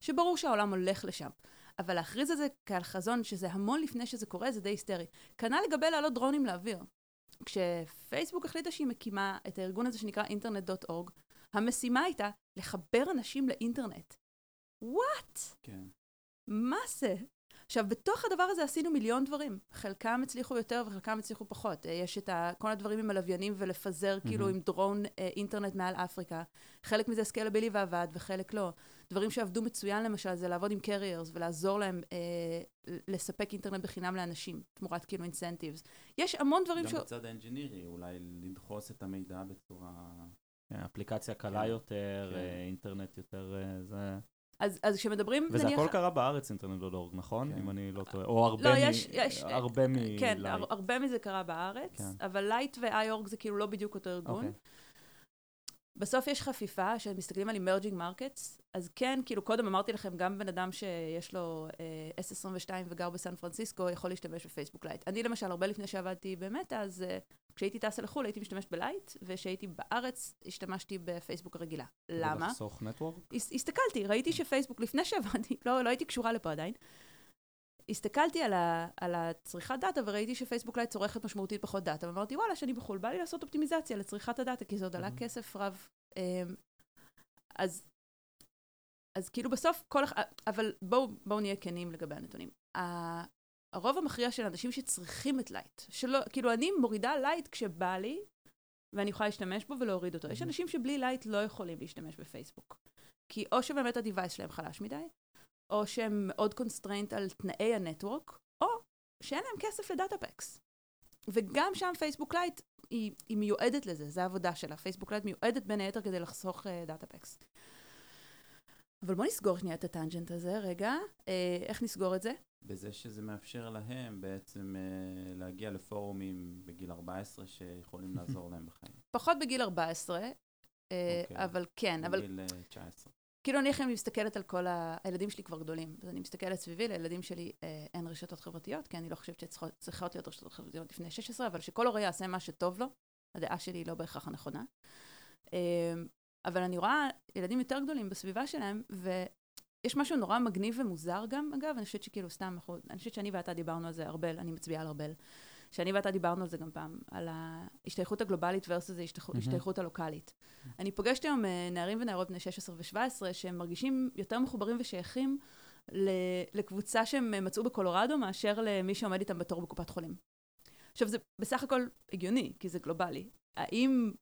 שברור שהעולם הולך לשם. אבל להכריז את זה כעל חזון, שזה המון לפני שזה קורה, זה די היסטרי. כנ"ל לגבי להעלות דרונים לאוויר. כשפייסבוק החליטה שהיא מקימה את הארגון הזה שנקרא אינטרנט.אורג, המשימה הייתה לחבר אנשים לאינטרנט. וואט? כן. מה זה? עכשיו, בתוך הדבר הזה עשינו מיליון דברים. חלקם הצליחו יותר וחלקם הצליחו פחות. אה, יש את ה, כל הדברים עם הלוויינים ולפזר mm-hmm. כאילו עם דרון אה, אינטרנט מעל אפריקה. חלק מזה סקלבילי ועבד וחלק לא. דברים שעבדו מצוין למשל זה לעבוד עם carriers ולעזור להם אה, לספק אינטרנט בחינם לאנשים, תמורת כאילו incentives. יש המון דברים גם ש... בצד האנג'ינירי, אולי לדחוס את המידע בצורה... כן, אפליקציה קלה כן. יותר, כן. אה, אינטרנט יותר, אה, זה... אז, אז כשמדברים, וזה נניח... הכל קרה בארץ, אינטרנט.אורג, נכון? כן. אם אני לא טועה. או הרבה לא, מ... יש, יש, הרבה מ... כן, הרבה מזה קרה בארץ, כן. אבל לייט ו-iOrg זה כאילו לא בדיוק אותו ארגון. אוקיי. בסוף יש חפיפה, שמסתכלים על emerging markets, אז כן, כאילו קודם אמרתי לכם, גם בן אדם שיש לו אה, S22 וגר בסן פרנסיסקו, יכול להשתמש בפייסבוק לייט. אני למשל, הרבה לפני שעבדתי במטא, אז אה, כשהייתי טסה לחו"ל הייתי משתמשת בלייט, וכשהייתי בארץ השתמשתי בפייסבוק הרגילה. למה? לחסוך network? הס- הסתכלתי, ראיתי שפייסבוק, לפני שעבדתי, לא, לא הייתי קשורה לפה עדיין, הסתכלתי על, ה, על הצריכת דאטה וראיתי שפייסבוק לייט צורכת משמעותית פחות דאטה, ואמרתי, וואלה, שאני בחו"ל, בא לי לעשות אופטימיזציה לצריכת הדאטה, כי זה עוד עלה. כסף רב. אמ, אז, אז כאילו בסוף כל... הח- אבל בואו בוא נהיה כנים לגבי הנתונים. הרוב המכריע של אנשים שצריכים את Lite, שלא, כאילו אני מורידה Lite כשבא לי, ואני יכולה להשתמש בו ולהוריד אותו. יש Mhm. אנשים שבלי Lite לא יכולים להשתמש בפייסבוק. כי או שבאמת ה-Device שלהם חלש מדי, או שהם מאוד constrained על תנאי ה network, או שאין להם כסף לדאטה packs. וגם שם פייסבוק Lite היא, היא מיועדת לזה, זו העבודה שלה. פייסבוק Lite מיועדת בין היתר כדי לחסוך דאטה packs. אבל בוא נסגור שנייה את ה tangent הזה, רגע. אה, איך נסגור את זה? בזה שזה מאפשר להם בעצם אה, להגיע לפורומים בגיל 14 שיכולים לעזור להם בחיים. [laughs] פחות בגיל 14, אה, אוקיי. אבל כן, אבל בגיל אה, 19. כאילו נניח אני מסתכלת על כל ה... הילדים שלי כבר גדולים, אז אני מסתכלת סביבי, לילדים שלי אה, אין רשתות חברתיות, כי אני לא חושבת שצריכות צריכות להיות רשתות חברתיות לפני 16, אבל שכל הורה יעשה מה שטוב לו, הדעה שלי היא לא בהכרח הנכונה. אה, אבל אני רואה ילדים יותר גדולים בסביבה שלהם, ויש משהו נורא מגניב ומוזר גם, אגב, אני חושבת שכאילו סתם, אנחנו, אני חושבת שאני ואתה דיברנו על זה, ארבל, אני מצביעה על ארבל, שאני ואתה דיברנו על זה גם פעם, על ההשתייכות הגלובלית versus ההשתייכות. ההשתייכות הלוקאלית. אני פוגשת היום אה, נערים ונערות בני 16 ו-17 שהם מרגישים יותר מחוברים ושייכים לקבוצה שהם אה, מצאו בקולורדו מאשר למי שעומד איתם בתור בקופת חולים. עכשיו, זה בסך הכל הגיוני, כי זה גלובלי. האם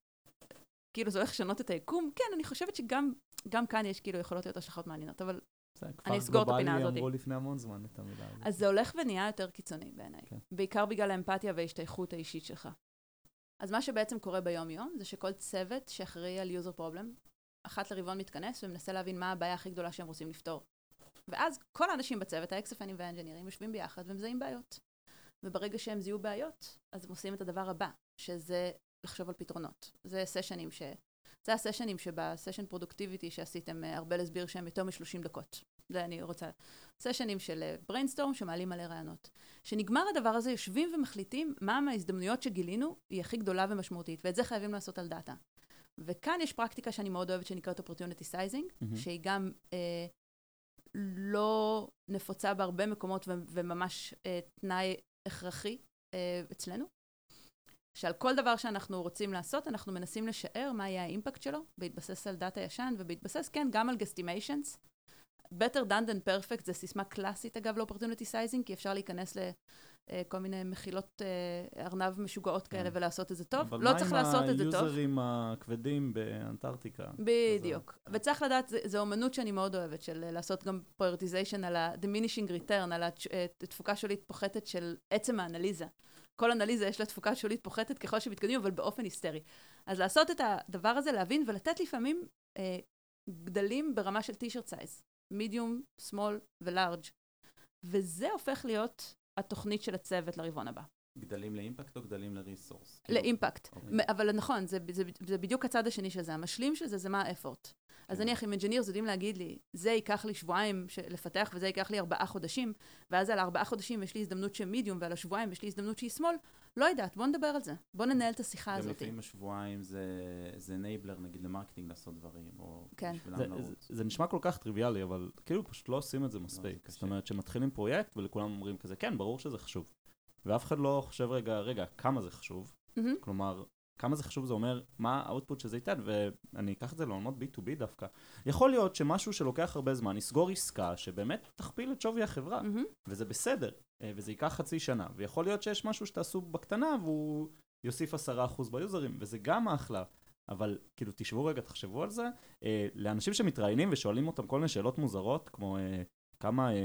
כאילו זה הולך לשנות את היקום? כן, אני חושבת שגם גם כאן יש כאילו יכולות להיות השלכות מעניינות, אבל זה אני אסגור את הפינה גלובלי הזאת. אמרו לפני המון זמן את המילה הזאת. אז זה הולך ונהיה יותר קיצוני בעיניי. כן. בעיקר בגלל האמפתיה וההשתייכות האישית שלך. אז מה שבעצם קורה ביום-יום, זה שכל צוות שאחראי על user problem, אחת לרבעון מתכנס ומנסה להבין מה הבעיה הכי גדולה שהם רוצים לפתור. ואז כל האנשים בצוות, האקספנים והאנג'ינירים, יושבים ביחד ומזהים בעיות. וברגע שהם זיהו בעיות, אז הם עושים את הדבר הבא, שזה לחשוב על פתרונות. זה סשנים ש... זה הסשנים שבסשן productivity שעשיתם, אה, ארבל הסביר שהם יותר מ-30 דקות. זה אני רוצה. סשנים של brainstorm שמעלים מלא רעיונות. כשנגמר הדבר הזה, יושבים ומחליטים מה מההזדמנויות שגילינו היא הכי גדולה ומשמעותית, ואת זה חייבים לעשות על דאטה. וכאן יש פרקטיקה שאני מאוד אוהבת שנקראת opportunity sizing, מהמם. שהיא גם אה, לא נפוצה בהרבה מקומות ו- וממש אה, תנאי הכרחי אה, אצלנו. שעל כל דבר שאנחנו רוצים לעשות, אנחנו מנסים לשער מה יהיה ה impact שלו, בהתבסס על דאטה ישן, ובהתבסס, כן, גם על guesstimations. better done than perfect זה סיסמה קלאסית, אגב, ל-opportunity sizing, כי אפשר להיכנס לכל מיני מחילות אה, ארנב משוגעות כאלה כן. ולעשות את זה טוב. אבל לא צריך לעשות את זה מה עם טוב. היוזרים הכבדים באנטארקטיקה? בדיוק. אז- וצריך לדעת, זו אומנות שאני מאוד אוהבת, של אה, לעשות גם prioritization על ה-diminishing return, על התש- אה, שולית פוחתת של עצם האנליזה. כל אנליזה יש לה תפוקה שולית פוחתת ככל שמתקדמים, אבל באופן היסטרי. אז לעשות את הדבר הזה, להבין ולתת לפעמים אה, גדלים ברמה של T-shirt size, medium, small ו large. וזה הופך להיות התוכנית של הצוות לרבעון הבא. גדלים ל impact או גדלים ל resource? ל impact. אוקיי. מ- אבל נכון, זה, זה, זה בדיוק הצד השני של זה. המשלים של זה, זה מה ה effort. אז. נניח אם engineers יודעים להגיד לי, זה ייקח לי שבועיים לפתח וזה ייקח לי ארבעה חודשים, ואז על הארבעה חודשים יש לי הזדמנות של מידיום, ועל השבועיים יש לי הזדמנות שהיא small, לא יודעת, בוא נדבר על זה. בוא ננהל את השיחה גם הזאת. לפעמים השבועיים זה זה enabler נגיד למרקטינג לעשות דברים, או כן. בשבילם זה, לרוץ. זה, זה נשמע כל כך טריוויאלי, אבל כאילו פשוט לא עושים את זה מספיק. קשה. זאת אומרת, שמתחילים פרויקט ולכולם אומרים כזה, כן, ברור שזה חשוב. ואף אחד לא חושב רגע, רגע, כמה זה חשוב. מהמם. כלומר, כמה זה חשוב זה אומר מה האוטפוט שזה ייתן, ואני אקח את זה לעולמות B2B דווקא. יכול להיות שמשהו שלוקח הרבה זמן יסגור עסקה שבאמת תכפיל את שווי החברה, מהמם. וזה בסדר, אה, וזה ייקח חצי שנה, ויכול להיות שיש משהו שתעשו בקטנה והוא יוסיף 10% ביוזרים, וזה גם אחלה. אבל כאילו תשבו רגע, תחשבו על זה. אה, לאנשים שמתראיינים ושואלים אותם כל מיני שאלות מוזרות, כמו אה, כמה אה,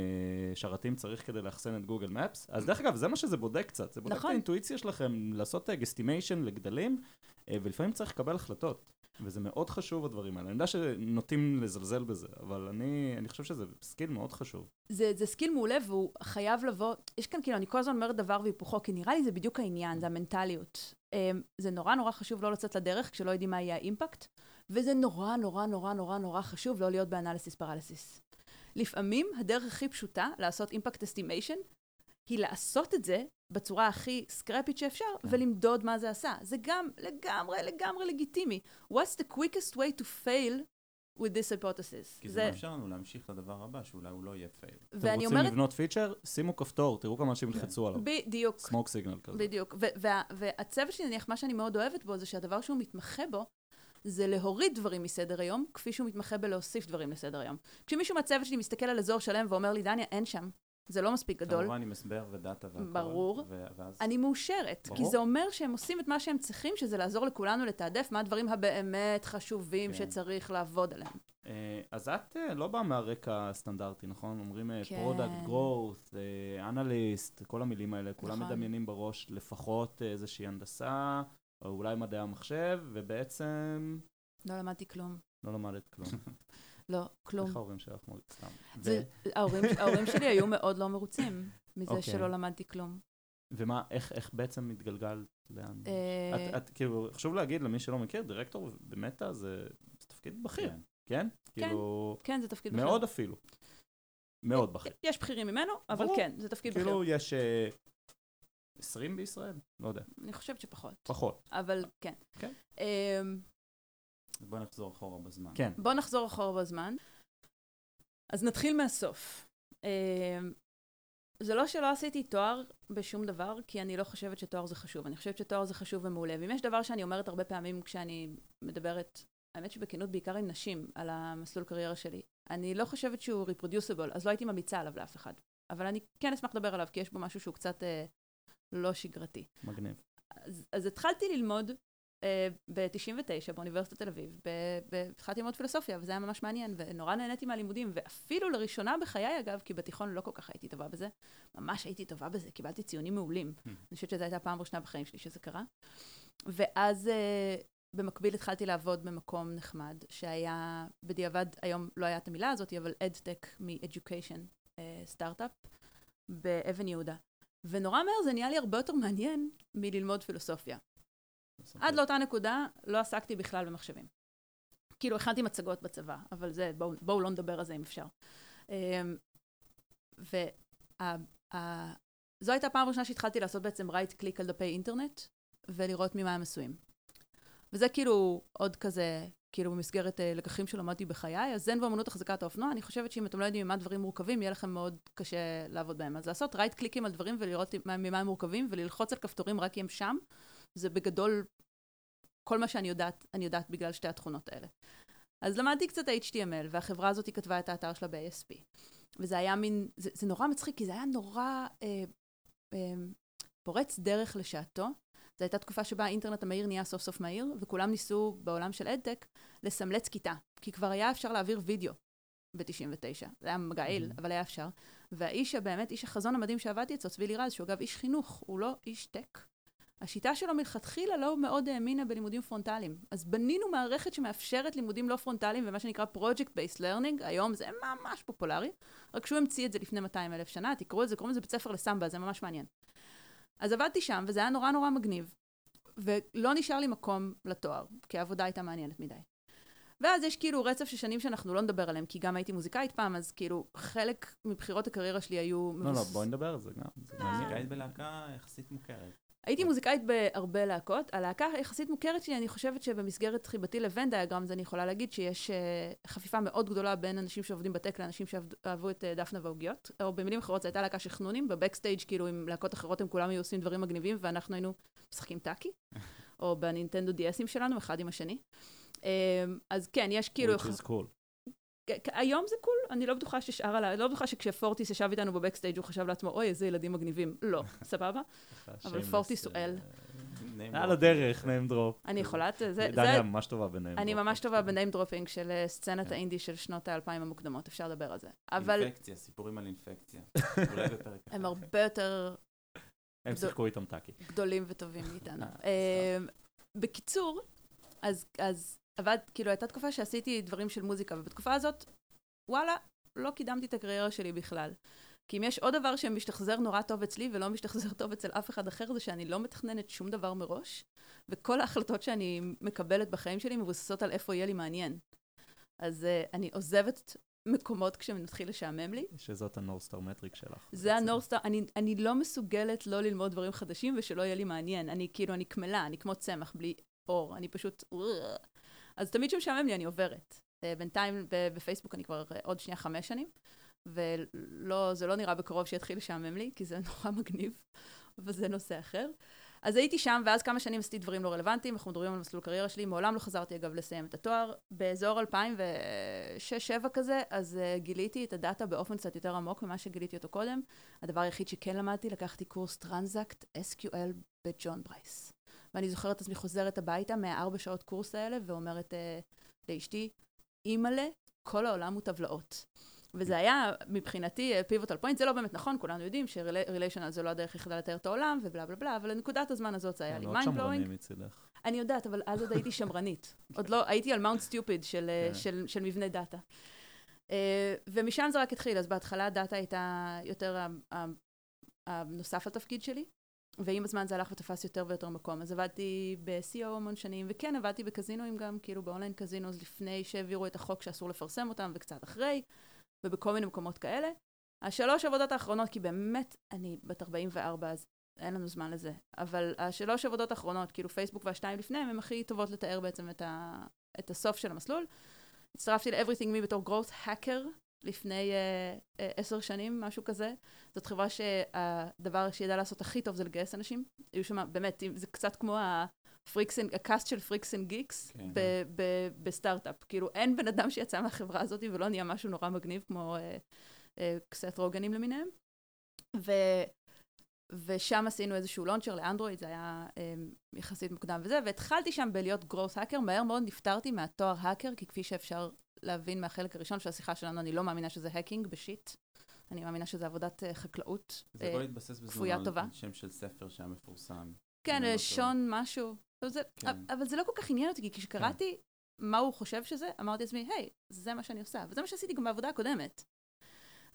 שרתים צריך כדי לאחסן את Google Maps, אז דרך אגב, זה מה שזה בודק קצת, זה בודק נכון. את האינטואיציה שלכם, לעשות guesstimation לגדלים, אה, ולפעמים צריך לקבל החלטות. וזה מאוד חשוב הדברים האלה. אני יודע שנוטים לזלזל בזה, אבל אני, אני חושב שזה skill מאוד חשוב. זה, זה skill מעולה והוא חייב לבוא, יש כאן כאילו, אני כל הזמן אומרת דבר והיפוכו, כי נראה לי זה בדיוק העניין, זה המנטליות. זה נורא נורא חשוב לא לצאת לדרך כשלא יודעים מה יהיה ה impact, וזה נורא נורא נורא נורא נורא חשוב לא להיות ב analysis paralysis. לפעמים הדרך הכי פשוטה לעשות impact estimation, היא לעשות את זה בצורה הכי scrappyת שאפשר, כן. ולמדוד מה זה עשה. זה גם לגמרי לגמרי לגיטימי. What's the quickest way to fail with this hypothesis? כי זה מאפשר לנו להמשיך לדבר הבא, שאולי הוא לא יהיה fail. אתם ואני רוצים אומרת, לבנות פיצ'ר? שימו כפתור, תראו כמה אנשים כן. ילחצו עליו. בדיוק. smoke signal כזה. בדיוק. והצוות שלי, נניח, מה שאני מאוד אוהבת בו, זה שהדבר שהוא מתמחה בו, זה להוריד דברים מסדר היום, כפי שהוא מתמחה בלהוסיף דברים לסדר היום. כשמישהו מהצוות שלי מסתכל על אזור שלם ואומר לי, דן-יה, אין שם, זה לא מספיק גדול, כמובן עם הסבר ודאטה והכל. ברור. ואז... אני מאושרת. ברור. כי זה אומר שהם עושים את מה שהם צריכים, שזה לעזור לכולנו לתעדף מה הדברים הבאמת חשובים כן. שצריך לעבוד עליהם. אה, אז את אה, לא באה מהרקע הסטנדרטי, נכון? אומרים כן. product, growth, אנליסט, כל המילים האלה, כולם נכון. מדמיינים בראש לפחות אה, איזושהי הנדסה, או אולי מדעי המחשב, ובעצם לא למדתי כלום. לא למדת כלום. [laughs] לא, כלום. איך ההורים שלך מאוד סתם. זה- ההורים ההורים שלי היו מאוד לא מרוצים [laughs] מזה אוקיי. שלא למדתי כלום. ומה, איך, איך בעצם התגלגלת לאן? אה, את, את, כאילו, חשוב להגיד למי שלא מכיר, דירקטור במטא זה, זה תפקיד בכיר, כן. כן? כאילו, כן, זה תפקיד בכיר. מאוד אפילו. מאוד בכיר. יש בכירים ממנו, אבל ברור. כן, זה תפקיד בכיר. כאילו, יש אה, 20 בישראל? לא יודע. אני חושבת שפחות, פחות. אבל כן. כן. אמ, בוא נחזור אחורה בזמן. כן. בוא נחזור אחורה בזמן. אז נתחיל מהסוף. אמ, זה לא שלא עשיתי תואר בשום דבר, כי אני לא חושבת שתואר זה חשוב. אני חושבת שתואר זה חשוב ומעולה. ואם יש דבר שאני אומרת הרבה פעמים כשאני מדברת, האמת שבכנות בעיקר עם נשים, על המסלול קריירה שלי, אני לא חושבת שהוא reproducible, אז לא הייתי ממליצה עליו לאף אחד. אבל אני כן אשמח לדבר עליו, כי יש בו משהו שהוא קצת אה, לא שגרתי. מגניב. אז, אז התחלתי ללמוד ב-99 באוניברסיטת תל אביב, התחלתי ללמוד פילוסופיה, וזה היה ממש מעניין, ונורא נהניתי מהלימודים, ואפילו לראשונה בחיי, אגב, כי בתיכון לא כל כך הייתי טובה בזה, ממש הייתי טובה בזה, קיבלתי ציונים מעולים. Hmm. אני חושבת שזו הייתה הפעם הראשונה בחיים שלי שזה קרה. ואז אה, במקביל התחלתי לעבוד במקום נחמד, שהיה, בדיעבד, היום לא היה את המילה הזאת, אבל אדטק מ-Education סטארט-אפ באבן יהודה. ונורא מהר זה נהיה לי הרבה יותר מעניין מללמוד פילוסופיה. עד לאותה נקודה לא עסקתי בכלל במחשבים. כאילו, הכנתי מצגות בצבא, אבל זה, בואו בוא לא נדבר על זה אם אפשר. אמ, וזו הייתה הפעם הראשונה שהתחלתי לעשות בעצם רייט קליק על דפי אינטרנט, ולראות ממה הם עשויים. וזה כאילו עוד כזה, כאילו במסגרת אה, לקחים שלמדתי בחיי, אז זן ואמנות החזקת האופנוע, אני חושבת שאם אתם לא יודעים ממה דברים מורכבים, יהיה לכם מאוד קשה לעבוד בהם. אז לעשות רייט קליקים על דברים ולראות ממה הם מורכבים, וללחוץ על כפתורים רק כי הם שם, זה בגדול כל מה שאני יודעת, אני יודעת בגלל שתי התכונות האלה. אז למדתי קצת HTML, והחברה הזאת כתבה את האתר שלה ב-ASP. וזה היה מין, זה, זה נורא מצחיק, כי זה היה נורא אה, אה, פורץ דרך לשעתו. זו הייתה תקופה שבה האינטרנט המהיר נהיה סוף סוף מהיר, וכולם ניסו בעולם של EdTech לסמלץ כיתה. כי כבר היה אפשר להעביר וידאו ב-99. זה היה מגעיל, mm-hmm. אבל היה אפשר. והאיש הבאמת, איש החזון המדהים שעבדתי אצלו, צבי לירז, שהוא אגב איש חינוך, הוא לא איש tech, השיטה שלו מלכתחילה לא מאוד האמינה בלימודים פרונטליים. אז בנינו מערכת שמאפשרת לימודים לא פרונטליים ומה שנקרא Project-Based Learning, היום זה ממש פופולרי, רק שהוא המציא את זה לפני 200 אלף שנה, תקראו את זה, קוראים לזה בית ספר לסמבה, זה ממש מעניין. אז עבדתי שם, וזה היה נורא נורא מגניב, ולא נשאר לי מקום לתואר, כי העבודה הייתה מעניינת מדי. ואז יש כאילו רצף של שנים שאנחנו לא נדבר עליהם, כי גם הייתי מוזיקאית פעם, אז כאילו חלק מבחירות הקריירה שלי היו... לא, מבוס... לא, בואי נדבר על זה גם. מוזיקאית בלהקה יחסית מוכרת. הייתי מוזיקאית בהרבה להקות. הלהקה היחסית מוכרת שלי, אני חושבת שבמסגרת חיבתי לבן דיאגרמס, אני יכולה להגיד שיש uh, חפיפה מאוד גדולה בין אנשים שעובדים בטק לאנשים שאהבו את uh, דפנה והעוגיות. או במילים אחרות, זו הייתה להקה של חנונים, בבקסטייג' כאילו עם להקות אחרות הם כולם היו עושים דברים מגניבים, ואנחנו היינו משחקים טאקי, או בנינטנדו DSים שלנו, אחד עם השני. Um, אז כן, יש כאילו... Which is cool. היום זה cool, אני לא בטוחה ששאר הלהקות, לא בטוחה שכשפורטיס ישב איתנו ב backstage הוא חשב לעצמו, אוי, איזה ילדים מגניבים. לא, [laughs] סבבה? אבל פורטיס הוא אל. על הדרך, name drop. אני יכולה, זה... דן-יה ממש טובה ב name אני ממש טובה ב name dropping של אה, סצנת כן. האינדי של שנות האלפיים המוקדמות, אפשר לדבר על זה. אבל... אינפקציה, סיפורים על אינפקציה. [laughs] הם הרבה יותר... הם שיחקו איתם טאקי. גדולים וטובים מאיתנו. אה, בקיצור, אז עבד, כאילו הייתה תקופה שעשיתי דברים של מוזיקה, ובתקופה הזאת, וואלה, לא קידמתי את הקריירה שלי בכלל. כי אם יש עוד דבר שמשתחזר נורא טוב אצלי ולא משתחזר טוב אצל אף אחד אחר, זה שאני לא מתכננת שום דבר מראש, וכל ההחלטות שאני מקבלת בחיים שלי מבוססות על איפה יהיה לי מעניין. אז uh, אני עוזבת מקומות כשמתחיל לשעמם לי. שזאת הנורסטאר מטריק שלך. זה הנורסטאר, אני, אני לא מסוגלת לא ללמוד דברים חדשים ושלא יהיה לי מעניין. אני כאילו, אני קמלה, אני כמו צמח בלי אור, אני פשוט... אז תמיד כשמשעמם לי אני עוברת. אה, בינתיים בפייסבוק אני כבר אה, עוד שנייה חמש שנים, וזה לא נראה בקרוב שיתחיל לשעמם לי, כי זה [laughs] נורא מגניב, וזה נושא אחר. אז הייתי שם, ואז כמה שנים עשיתי דברים לא רלוונטיים, אנחנו מדברים על מסלול קריירה שלי, מעולם לא חזרתי אגב לסיים את התואר. באזור 2006-2007 כזה, אז uh, גיליתי את הדאטה באופן קצת יותר עמוק ממה שגיליתי אותו קודם. הדבר היחיד שכן למדתי, לקחתי קורס Transact-SQL בג'ון ברייס. ואני זוכרת את עצמי חוזרת הביתה מהארבע שעות קורס האלה, ואומרת uh, לאשתי, אימא'לה, כל העולם הוא טבלאות. וזה היה מבחינתי pivotal point, זה לא באמת נכון, כולנו יודעים ש relational זה לא הדרך היחידה לתאר את העולם ובלה בלה בלה, אבל לנקודת הזמן הזאת זה היה לי mind blowing. אני יודעת, אבל אז עוד הייתי שמרנית. [laughs] עוד לא, הייתי על Mount Stupid של, של, של מבנה דאטה. ומשם זה רק התחיל, אז בהתחלה דאטה הייתה יותר הנוסף לתפקיד שלי, ועם הזמן זה הלך ותפס יותר ויותר מקום. אז עבדתי ב-CO המון שנים, וכן, עבדתי בקזינואים גם, כאילו באונליין קזינוס, לפני שהעבירו את החוק שאסור לפרסם אותם, וקצת אחרי, ובכל מיני מקומות כאלה. השלוש עבודות האחרונות, כי באמת, אני בת 44, אז אין לנו זמן לזה, אבל השלוש עבודות האחרונות, כאילו פייסבוק והשתיים לפניהם, הן הכי טובות לתאר בעצם את, ה, את הסוף של המסלול. הצטרפתי ל-Everything Me בתור growth hacker, לפני uh, uh, עשר שנים, משהו כזה. זאת חברה שהדבר שידע לעשות הכי טוב זה לגייס אנשים. היו שם, באמת, זה קצת כמו ה Freaks, ה cast של Freaks and Geeks כן. בסטארט-אפ. כאילו, אין בן אדם שיצא מהחברה הזאת ולא נהיה משהו נורא מגניב כמו uh, uh, קצת רוגנים למיניהם. ושם עשינו איזשהו launcher לאנדרואיד, זה היה אה, יחסית מוקדם וזה, והתחלתי שם בלהיות growth hacker, מהר מאוד נפטרתי מהתואר האקר, כי כפי שאפשר להבין מהחלק הראשון של השיחה שלנו, אני לא מאמינה שזה האקינג בשיט. אני מאמינה שזה עבודת אה, חקלאות. זה אה, בוא להתבסס כפויה בזמנו טובה. על שם של ספר שהיה מפורסם. כן, לא אה. שון משהו. אבל זה, כן. אבל זה לא כל כך עניין אותי, כי כשקראתי מה הוא חושב שזה, אמרתי לעצמי, היי, זה מה שאני עושה. וזה מה שעשיתי גם בעבודה הקודמת.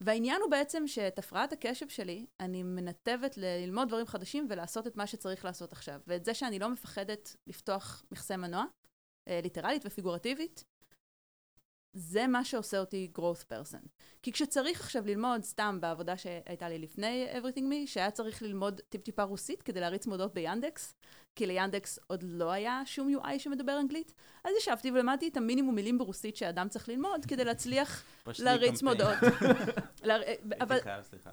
והעניין הוא בעצם שאת הפרעת הקשב שלי, אני מנתבת ללמוד דברים חדשים ולעשות את מה שצריך לעשות עכשיו. ואת זה שאני לא מפחדת לפתוח מכסה מנוע, אה, ליטרלית ופיגורטיבית, זה מה שעושה אותי growth person. כי כשצריך עכשיו ללמוד, סתם בעבודה שהייתה לי לפני Everything Me, שהיה צריך ללמוד טיפ-טיפה רוסית כדי להריץ מודעות ביאנדקס, כי ליאנדקס עוד לא היה שום UI שמדבר אנגלית, אז ישבתי ולמדתי את המינימום מילים ברוסית שאדם צריך ללמוד כדי להצליח להריץ. מודעות. [laughs] אבל.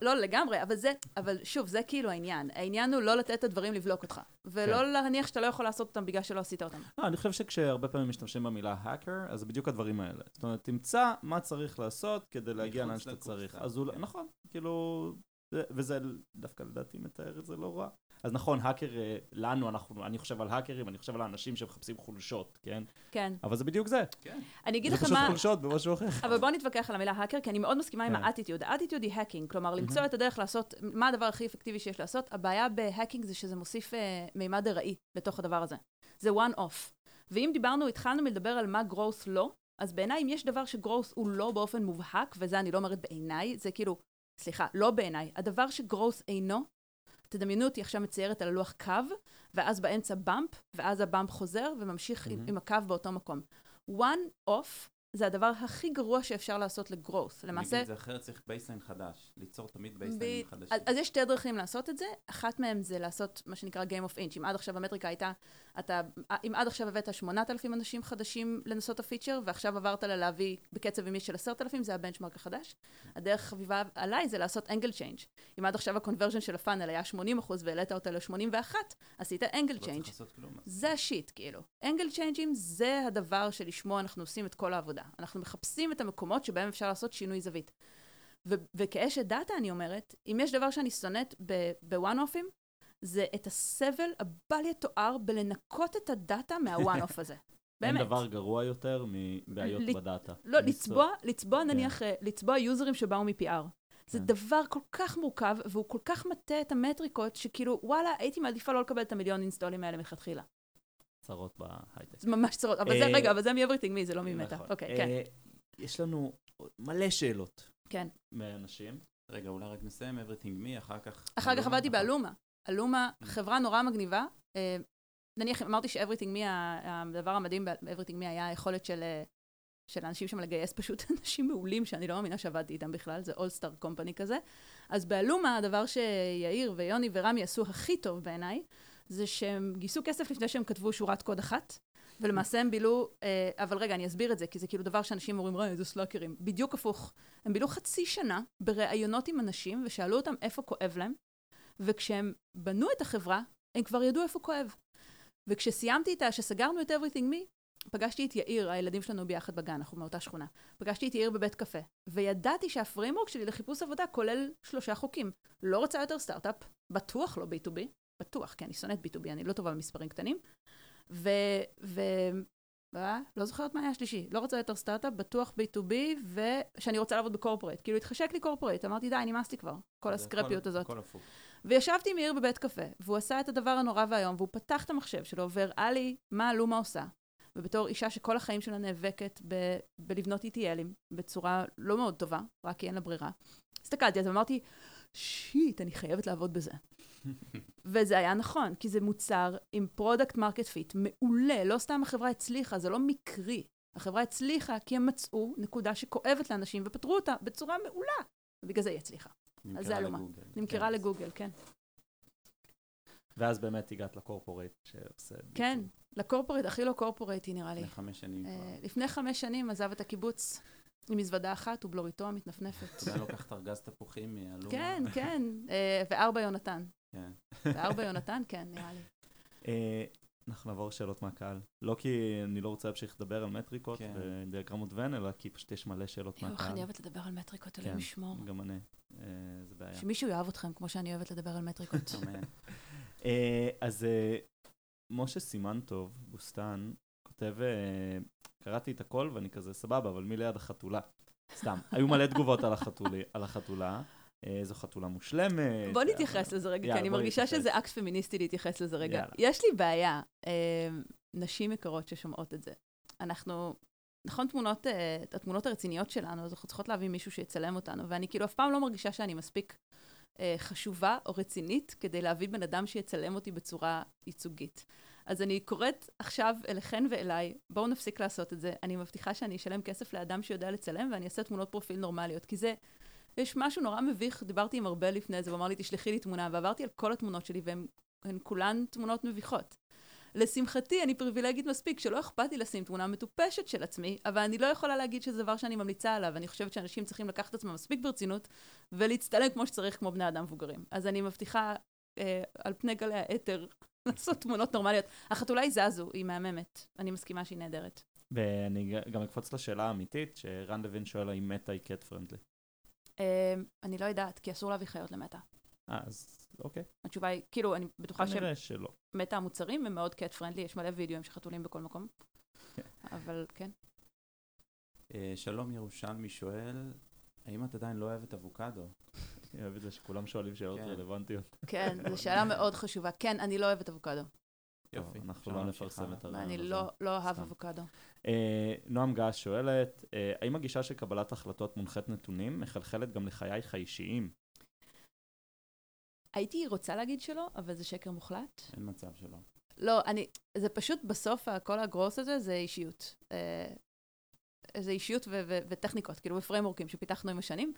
לא לגמרי, אבל זה, אבל שוב, זה כאילו העניין. העניין הוא לא לתת את הדברים לבלוק אותך, ולא כן. להניח שאתה לא יכול לעשות אותם בגלל שלא עשית אותם. לא, אני חושב שכשהרבה פעמים משתמשים במילה האקר, אז זה בדיוק הדברים האלה. זאת אומרת, תמצא מה צריך לעשות כדי להגיע לאן שאתה צריך. אז כן. נכון, כאילו, זה- וזה דווקא לדעתי מתאר את זה לא רע. אז נכון, האקר, אה, לנו, אנחנו, אני חושב על האקרים, אני חושב על האנשים שמחפשים חולשות, כן? כן. אבל זה בדיוק זה. כן. אני אגיד זה לך פשוט מה... חולשות במשהו אחר. אבל בוא נתווכח על המילה האקר, כי אני מאוד מסכימה עם כן. ה attitude. ה attitude היא hacking, כלומר, למצוא את הדרך לעשות, מה הדבר הכי אפקטיבי שיש לעשות. הבעיה ב hacking זה שזה מוסיף אה, מימד ארעי לתוך הדבר הזה. זה one off. ואם דיברנו, התחלנו מלדבר על מה growth לא, אז בעיניי, אם יש דבר ש growth הוא לא באופן מובהק, וזה אני לא אומרת בעיניי, זה כאילו, סליחה, לא בעיניי, הדבר ש growth אינו, תדמיינו אותי עכשיו מציירת על הלוח קו, ואז באמצע bump, ואז ה bump חוזר וממשיך עם, מהמם. עם הקו באותו מקום. one off זה הדבר הכי גרוע שאפשר לעשות ל growth. למעשה, זה אחרת צריך baseline חדש. ליצור תמיד baseline ים ב- חדשים. אז, אז יש שתי דרכים לעשות את זה, אחת מהן זה לעשות מה שנקרא Game of Inches. אם עד עכשיו המטריקה הייתה, אתה, אם עד עכשיו הבאת 8,000 אנשים חדשים לנסות את הפיצ'ר, ועכשיו עברת ללהביא בקצב ימי של 10,000, זה ה benchmark החדש. הדרך חביבה עליי זה לעשות angle change. אם עד עכשיו ה conversion של ה funnel היה 80% והעלית אותה ל-81, עשית angle לא change. זה ה shit, כאילו. angle change ים זה הדבר שלשמו אנחנו עושים את כל העבודה. אנחנו מחפשים את המקומות שבהם אפשר לעשות שינוי זווית. ו- וכאשת דאטה אני אומרת, אם יש דבר שאני שונאת ב one-off ים, זה את הסבל הבלתי יתואר בלנקות את הדאטה מה one-off הזה. [laughs] אין באמת. דבר גרוע יותר מבעיות ל- בדאטה. לא, לצבוע, לצבוע נניח, אה, לצבוע יוזרים שבאו מ-PR. זה כן. דבר כל כך מורכב, והוא כל כך מטה את המטריקות, שכאילו, וואלה, הייתי מעדיפה לא לקבל את המיליון install ים האלה מלכתחילה. צרות בהייטק. זה ממש צרות, אבל זה, אה, רגע, אבל זה מ-Everything Me, זה לא ממטא. נכון. אוקיי, כן, אה, יש לנו מלא שאלות כן. מאנשים. רגע, אולי רק נסיים everything me, אחר כך... אחר כך עבדתי אחר- באלומה. אלומה, חברה נורא מגניבה. אה, נניח, אמרתי ש-Everything Me, הדבר המדהים ב-Everything Me היה היכולת של... אה, של האנשים שם לגייס פשוט [laughs] אנשים מעולים שאני לא מאמינה שעבדתי איתם בכלל, זה אולסטאר קומפני כזה. אז באלומה, הדבר שיאיר ויוני ורמי עשו הכי טוב בעיניי, זה שהם גייסו כסף לפני שהם כתבו שורת קוד אחת, ולמעשה הם בילו, אה, אבל רגע, אני אסביר את זה, כי זה כאילו דבר שאנשים אומרים, ראה, איזה slacker ים. בדיוק הפוך. הם בילו חצי שנה בראיונות עם אנשים, ושאלו אותם איפה כואב להם, וכשהם בנו את החברה, הם כבר ידעו איפה כואב. וכשסיימתי איתה, כשסגרנו את Everything Me, פגשתי את יאיר, הילדים שלנו ביחד בגן, אנחנו מאותה שכונה. פגשתי את יאיר בבית קפה, וידעתי שה framework שלי לחיפוש עבודה כולל שלושה חוקים. לא רוצה יותר סטארט-אפ, בטוח לא B2B, בטוח, כי אני שונאת B2B, אני לא טובה במספרים קטנים. ו... ו... אה, לא זוכרת מה היה השלישי. לא רוצה יותר סטארט-אפ, בטוח B2B, ושאני רוצה לעבוד בקורפורט. כאילו, התחשק לי קורפורט, אמרתי, די, נמאסתי כבר, כל הסקרפיות הכל- הזאת. הכל הפוך. וישבתי עם יאיר בבית קפה, והוא עשה את הדבר הנורא והיום, והוא פתח את המחשב שלו והראה לי מה אלומה עושה. ובתור אישה שכל החיים שלה נאבקת ב- בלבנות ETLים בצורה לא מאוד טובה, רק כי אין לה ברירה, הסתכלתי על זה ואמרתי, shit, אני חייבת לעבוד בזה. [laughs] וזה היה נכון, כי זה מוצר עם product market fit מעולה, לא סתם החברה הצליחה, זה לא מקרי. החברה הצליחה כי הם מצאו נקודה שכואבת לאנשים ופתרו אותה בצורה מעולה, ובגלל זה היא הצליחה. נמכרה זה אלומה. לגוגל. נמכרה כן. לגוגל, כן. ואז באמת הגעת ל corporate שעושה... כן, ל corporate, הכי לא corporate י נראה לי. לפני חמש שנים אה, כבר. לפני חמש שנים עזב את הקיבוץ עם מזוודה אחת ובלוריתו המתנפנפת. אתה יודע, לוקח את ארגז תפוחים מאלומה. כן, כן, [laughs] אה, וארבע יונתן. כן. וארבע יונתן, כן, נראה לי. אנחנו נעבור שאלות מהקהל. לא כי אני לא רוצה להמשיך לדבר על מטריקות כן. ודיאגרמות ון, אלא כי פשוט יש מלא שאלות איך מהקהל. אני אוהבת לדבר על מטריקות, כן, אלוהים ישמור. גם אני. אה, זה בעיה. שמישהו יאהב אתכם כמו שאני אוהבת לדבר על מטריקות. [laughs] אה, אז אה, משה סימנטוב, בוסתן, כותב, אה, קראתי את הכל ואני כזה, סבבה, אבל מי ליד החתולה? סתם. היו מלא תגובות על החתולה. אה, זו חתולה מושלמת. בוא אה, נתייחס לזה רגע, כי אני מרגישה. שזה אקט פמיניסטי להתייחס לזה רגע. יש לי בעיה, אה, נשים יקרות ששומעות את זה. אנחנו, נכון תמונות, אה, התמונות הרציניות שלנו, אז אנחנו צריכות להביא מישהו שיצלם אותנו, ואני כאילו אף פעם לא מרגישה שאני מספיק אה, חשובה או רצינית כדי להביא בן אדם שיצלם אותי בצורה ייצוגית. אז אני קוראת עכשיו אליכן ואליי, בואו נפסיק לעשות את זה. אני מבטיחה שאני אשלם כסף לאדם שיודע לצלם, ואני אעשה תמונות פרופיל נורמליות, כי זה... יש משהו נורא מביך, דיברתי עם ארבל לפני זה, הוא אמר לי, תשלחי לי תמונה, ועברתי על כל התמונות שלי, והן הן כולן תמונות מביכות. לשמחתי, אני פריבילגית מספיק, שלא אכפת לי לשים תמונה מטופשת של עצמי, אבל אני לא יכולה להגיד שזה דבר שאני ממליצה עליו. אני חושבת שאנשים צריכים לקחת את עצמם מספיק ברצינות, ולהצטלם כמו שצריך, כמו בני אדם מבוגרים. אז אני מבטיחה, אה, על פני גלי האתר, [laughs] לעשות תמונות נורמליות. החתולה היא זזו, היא מהממת. אני מסכימה שהיא נהדרת. ואני גם אקפוץ לשאלה האמיתית, שרן לוין שואל האם מטה היא קט פרנדלי. אה, אני לא יודעת, כי אסור להביא חיות למטה. אה, אז אוקיי. התשובה היא, כאילו, אני בטוחה כנראה שלא. שמטה המוצרים הם מאוד קט פרנדלי, יש מלא וידאוים של חתולים בכל מקום. אבל כן. אה, שלום ירושלמי שואל, האם את עדיין לא אוהבת אבוקדו? אני אוהב את זה שכולם שואלים שאלות כן. רלוונטיות. כן, זו [laughs] שאלה מאוד חשובה. כן, אני לא אוהבת אבוקדו. יופי. אנחנו לא נפרסם. את הרעיון הזה. לא לא אוהב. אבוקדו. אה, נועם גס שואלת, אה, האם הגישה של קבלת החלטות מונחית נתונים מחלחלת גם לחייך האישיים? הייתי רוצה להגיד שלא, אבל זה שקר מוחלט. אין מצב שלא. לא, אני, זה פשוט בסוף, כל הגרוס הזה זה אישיות. אה, זה אישיות ו- ו- וטכניקות, כאילו בפריימורקים שפיתחנו עם השנים.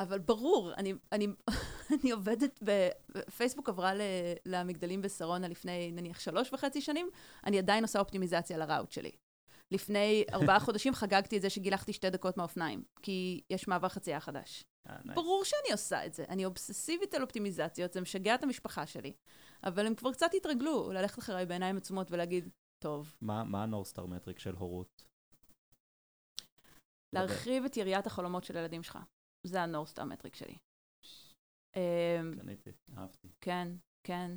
אבל ברור, אני, אני, [laughs] אני עובדת, ב- פייסבוק עברה ל- למגדלים בשרונה לפני נניח שלוש וחצי שנים, אני עדיין עושה אופטימיזציה לראוט שלי. לפני [laughs] ארבעה חודשים חגגתי את זה שגילחתי שתי דקות מהאופניים, כי יש מעבר חצייה חדש. אה. ברור שאני עושה את זה. אני אובססיבית על אופטימיזציות, זה משגע את המשפחה שלי. אבל הם כבר קצת התרגלו ללכת אחריי בעיניים עצומות ולהגיד, טוב, מה מה ה North Star metric של הורות? להרחיב את יריעת החלומות של הילדים שלך. זה ה North Star metric שלי. אמ, קניתי. אהבתי. כן, כן.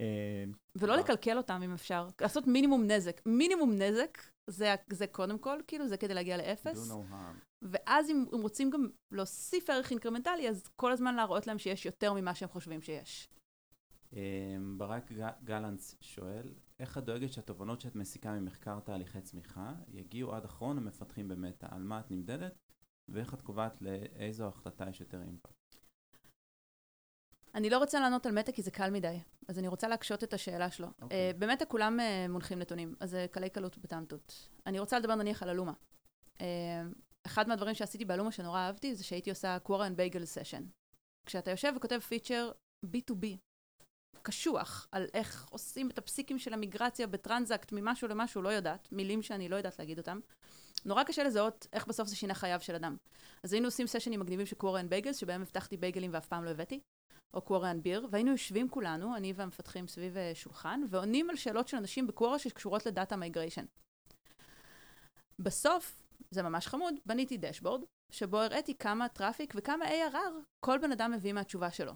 אה, ולא וואו. לקלקל אותם אם אפשר. לעשות מינימום נזק. מינימום נזק, זה, זה קודם כל, כאילו, זה כדי להגיע לאפס. ואז אם, אם רוצים גם להוסיף ערך אינקרמנטלי, אז כל הזמן להראות להם שיש יותר ממה שהם חושבים שיש. אמ, ברק גלנץ שואל, איך את דואגת שהתובנות שאת מסיקה ממחקר תהליכי צמיחה יגיעו עד אחרון המפתחים במטא? על מה את נמדדת? ואיך את קובעת לאיזו החלטה יש יותר אימפקט? אני לא רוצה לענות על מטה כי זה קל מדי, אז אני רוצה להקשות את השאלה שלו. אוקיי. אה, במטה כולם אה, מונחים נתונים, אז זה קלי קלות בטעם תות. אני רוצה לדבר נניח על אלומה. אה, אחד מהדברים שעשיתי באלומה שנורא אהבתי, זה שהייתי עושה קוורן בייגל סשן. כשאתה יושב וכותב פיצ'ר B2B, קשוח, על איך עושים את הפסיקים של המיגרציה ב transact ממשהו למשהו, לא יודעת, מילים שאני לא יודעת להגיד אותם. נורא קשה לזהות איך בסוף זה שינה חייו של אדם. אז היינו עושים סשנים מגניבים של Quora and bagels, שבהם הבטחתי בייגלים ואף פעם לא הבאתי. או Quora and beer, והיינו יושבים כולנו, אני והמפתחים סביב אה, שולחן, ועונים על שאלות של אנשים בקוורה שקשורות ל data migration. בסוף, זה ממש חמוד, בניתי דשבורד, שבו הראיתי כמה traffic וכמה ARR כל בן אדם מביא מהתשובה שלו.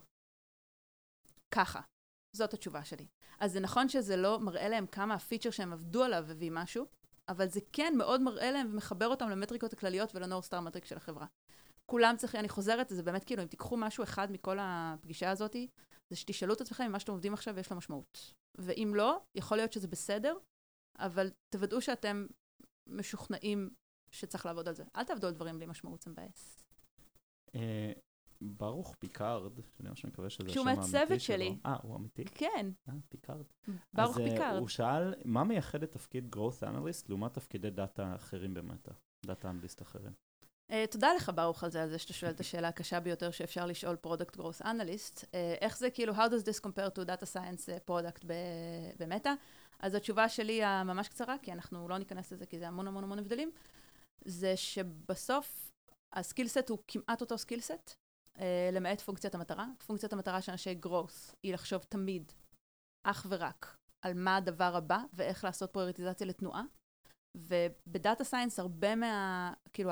ככה. זאת התשובה שלי. אז זה נכון שזה לא מראה להם כמה הפיצ'ר שהם עבדו עליו הביא משהו, אבל זה כן מאוד מראה להם ומחבר אותם למטריקות הכלליות star metric של החברה. כולם צריכים, אני חוזרת, זה באמת כאילו, אם תיקחו משהו אחד מכל הפגישה הזאת, זה שתשאלו את עצמכם אם מה שאתם עובדים עכשיו יש לו משמעות. ואם לא, יכול להיות שזה בסדר, אבל תוודאו שאתם משוכנעים שצריך לעבוד על זה. אל תעבדו על דברים בלי משמעות, זה מבאס. ברוך פיקארד, שאני ממש מקווה שזה שהוא השם האמיתי מהצוות שלו. שלי. אה, הוא אמיתי? כן, אה, פיקארד. ברוך אז, אה, פיקארד. הוא שאל, מה מייחד את תפקיד growth analyst לעומת תפקידי דאטה אחרים במטא? data analyst אחרים. Uh, תודה לך, ברוך, על זה, על זה שאתה שואל את השאלה הקשה ביותר שאפשר לשאול product growth analyst. Uh, איך זה כאילו, how does this compare to data science product ב- במטא? אז התשובה שלי הממש קצרה, כי אנחנו לא ניכנס לזה, כי זה המון המון המון הבדלים, זה שבסוף ה skill set הוא כמעט אותו skill set, למעט פונקציית המטרה. פונקציית המטרה של אנשי growth היא לחשוב תמיד, אך ורק, על מה הדבר הבא ואיך לעשות פריוריטיזציה לתנועה. וב data science הרבה מה... כאילו,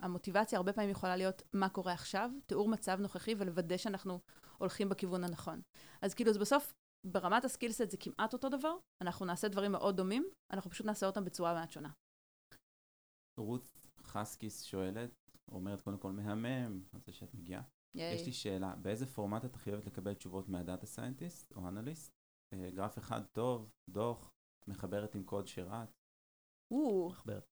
המוטיבציה הרבה פעמים יכולה להיות מה קורה עכשיו, תיאור מצב נוכחי ולוודא שאנחנו הולכים בכיוון הנכון. אז כאילו, זה בסוף, ברמת ה skill set זה כמעט אותו דבר, אנחנו נעשה דברים מאוד דומים, אנחנו פשוט נעשה אותם בצורה מעט שונה. רות חסקיס שואלת, אומרת קודם כל מהמם על זה שאת מגיעה. יש לי שאלה, באיזה פורמט את הכי אוהבת לקבל תשובות מה data scientist או אנליסט? אה, גרף אחד טוב, דוח, מחברת עם קוד שרץ? מחברת.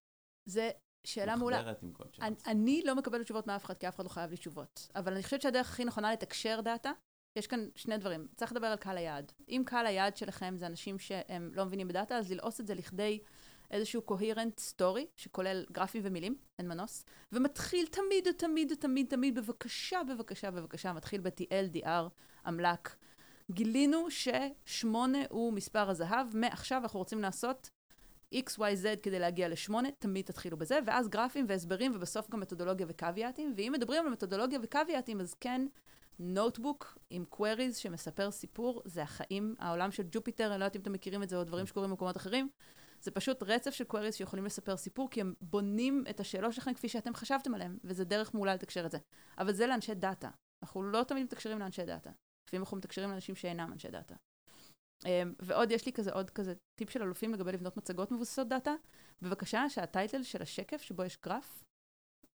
זה שאלה מעולה. מחברת עם קוד שרץ. אני, אני לא מקבלת תשובות מאף אחד, כי אף אחד לא חייב לי תשובות. אבל אני חושבת שהדרך הכי נכונה לתקשר data, יש כאן שני דברים. צריך לדבר על קהל היעד. אם קהל היעד שלכם זה אנשים שהם לא מבינים בדאטה, אז ללעוס את זה לכדי איזשהו coherent story, שכולל גרפים ומילים, אין מנוס, ומתחיל תמיד, תמיד, תמיד, תמיד, בבקשה, בבקשה, בבקשה, מתחיל ב-TLDR, אמל"ק. גילינו ששמונה הוא מספר הזהב, מעכשיו אנחנו רוצים לעשות XYZ כדי להגיע לשמונה, תמיד תתחילו בזה, ואז גרפים והסברים, ובסוף גם מתודולוגיה וקוויאטים, ואם מדברים על מתודולוגיה וקוויאטים, אז כן, notebook עם queries שמספר סיפור, זה החיים, העולם של Jupyter, אני לא יודעת אם אתם מכירים את זה, או דברים שקורים במקומות אחרים. זה פשוט רצף של queries שיכולים לספר סיפור, כי הם בונים את השאלות שלכם כפי שאתם חשבתם עליהם, וזה דרך מעולה לתקשר את זה. אבל זה לאנשי data. אנחנו לא תמיד מתקשרים לאנשי data. לפעמים אנחנו מתקשרים לאנשים שאינם אנשי data. אמ, ועוד יש לי כזה עוד כזה טיפ של אלופים לגבי לבנות מצגות מבוססות data. בבקשה שה title של השקף שבו יש גרף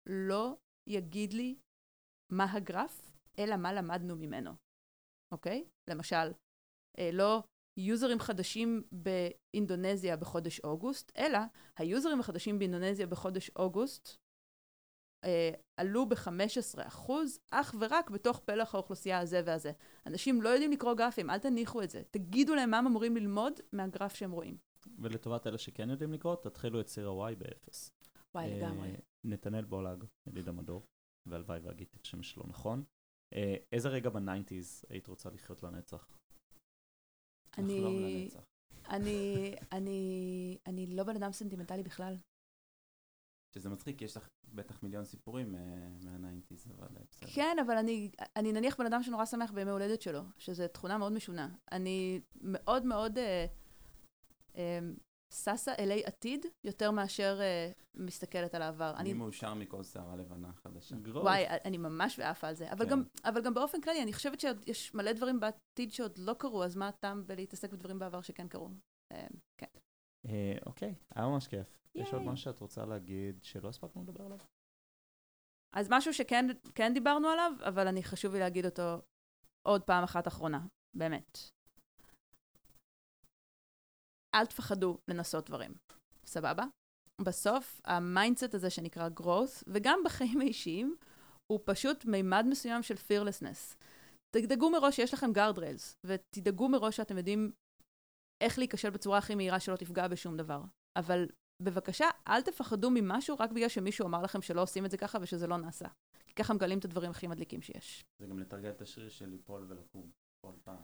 לא יגיד לי מה הגרף, אלא מה למדנו ממנו, אוקיי? למשל, אה, לא יוזרים חדשים באינדונזיה בחודש אוגוסט, אלא היוזרים החדשים באינדונזיה בחודש אוגוסט אה, עלו ב-15% אך ורק בתוך פלח האוכלוסייה הזה והזה. אנשים לא יודעים לקרוא גרפים, אל תניחו את זה. תגידו להם מה הם אמורים ללמוד מהגרף שהם רואים. ולטובת אלה שכן יודעים לקרוא, תתחילו את ציר ה-Y באפס. וואי, אה, לגמרי. נתנאל בולג, ידיד המדור, והלוואי ואגיד את השם שלו נכון. אה, איזה רגע ב nineties היית רוצה לחיות לנצח? לחלום אני. אני, אני, אני לא בן אדם סנטימנטלי בכלל. שזה מצחיק, יש לך בטח מיליון סיפורים אה, מה nineties, אבל אה, בסדר. כן, אבל אני, אני נניח בן אדם שנורא שמח בימי הולדת שלו, שזו תכונה מאוד משונה. אני מאוד מאוד אה, אה, ששה אלי עתיד, יותר מאשר אה, מסתכלת על העבר. אני אני, מאושר מכל שערה לבנה חדשה. וואי, אני ממש בעפה על זה. אבל, כן. גם, אבל גם באופן כללי, אני חושבת שיש מלא דברים בעתיד שעוד לא קרו, אז מה הטעם בלהתעסק בדברים בעבר שכן קרו? אה, כן. אה, אוקיי, היה ממש כיף. יש עוד. משהו שאת רוצה להגיד שלא הספקנו לדבר עליו? אז משהו שכן כן דיברנו עליו, אבל אני חשוב לי להגיד אותו עוד פעם אחת אחרונה, באמת. אל תפחדו לנסות דברים, סבבה? בסוף, ה mindset הזה שנקרא growth, וגם בחיים האישיים, הוא פשוט מימד מסוים של fearlessness. תדאגו מראש שיש לכם guardrails, ותדאגו מראש שאתם יודעים איך להיכשל בצורה הכי מהירה שלא תפגע בשום דבר. אבל בבקשה, אל תפחדו ממשהו רק בגלל שמישהו אמר לכם שלא עושים את זה ככה ושזה לא נעשה. כי ככה מגלים את הדברים הכי מדליקים שיש. זה גם לתרגל את השריר של ליפול ולקום כל פעם.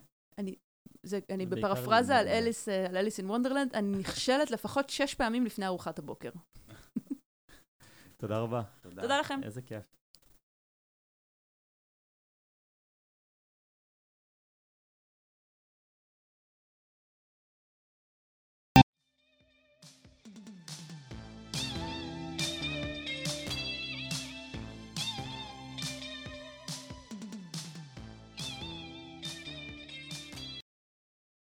זה, אני בפרפרזה על מהם. אליס, אה, על אליס אין וונדרלנד, אני נכשלת לפחות שש פעמים לפני ארוחת הבוקר. תודה רבה. תודה לכם. איזה כיף.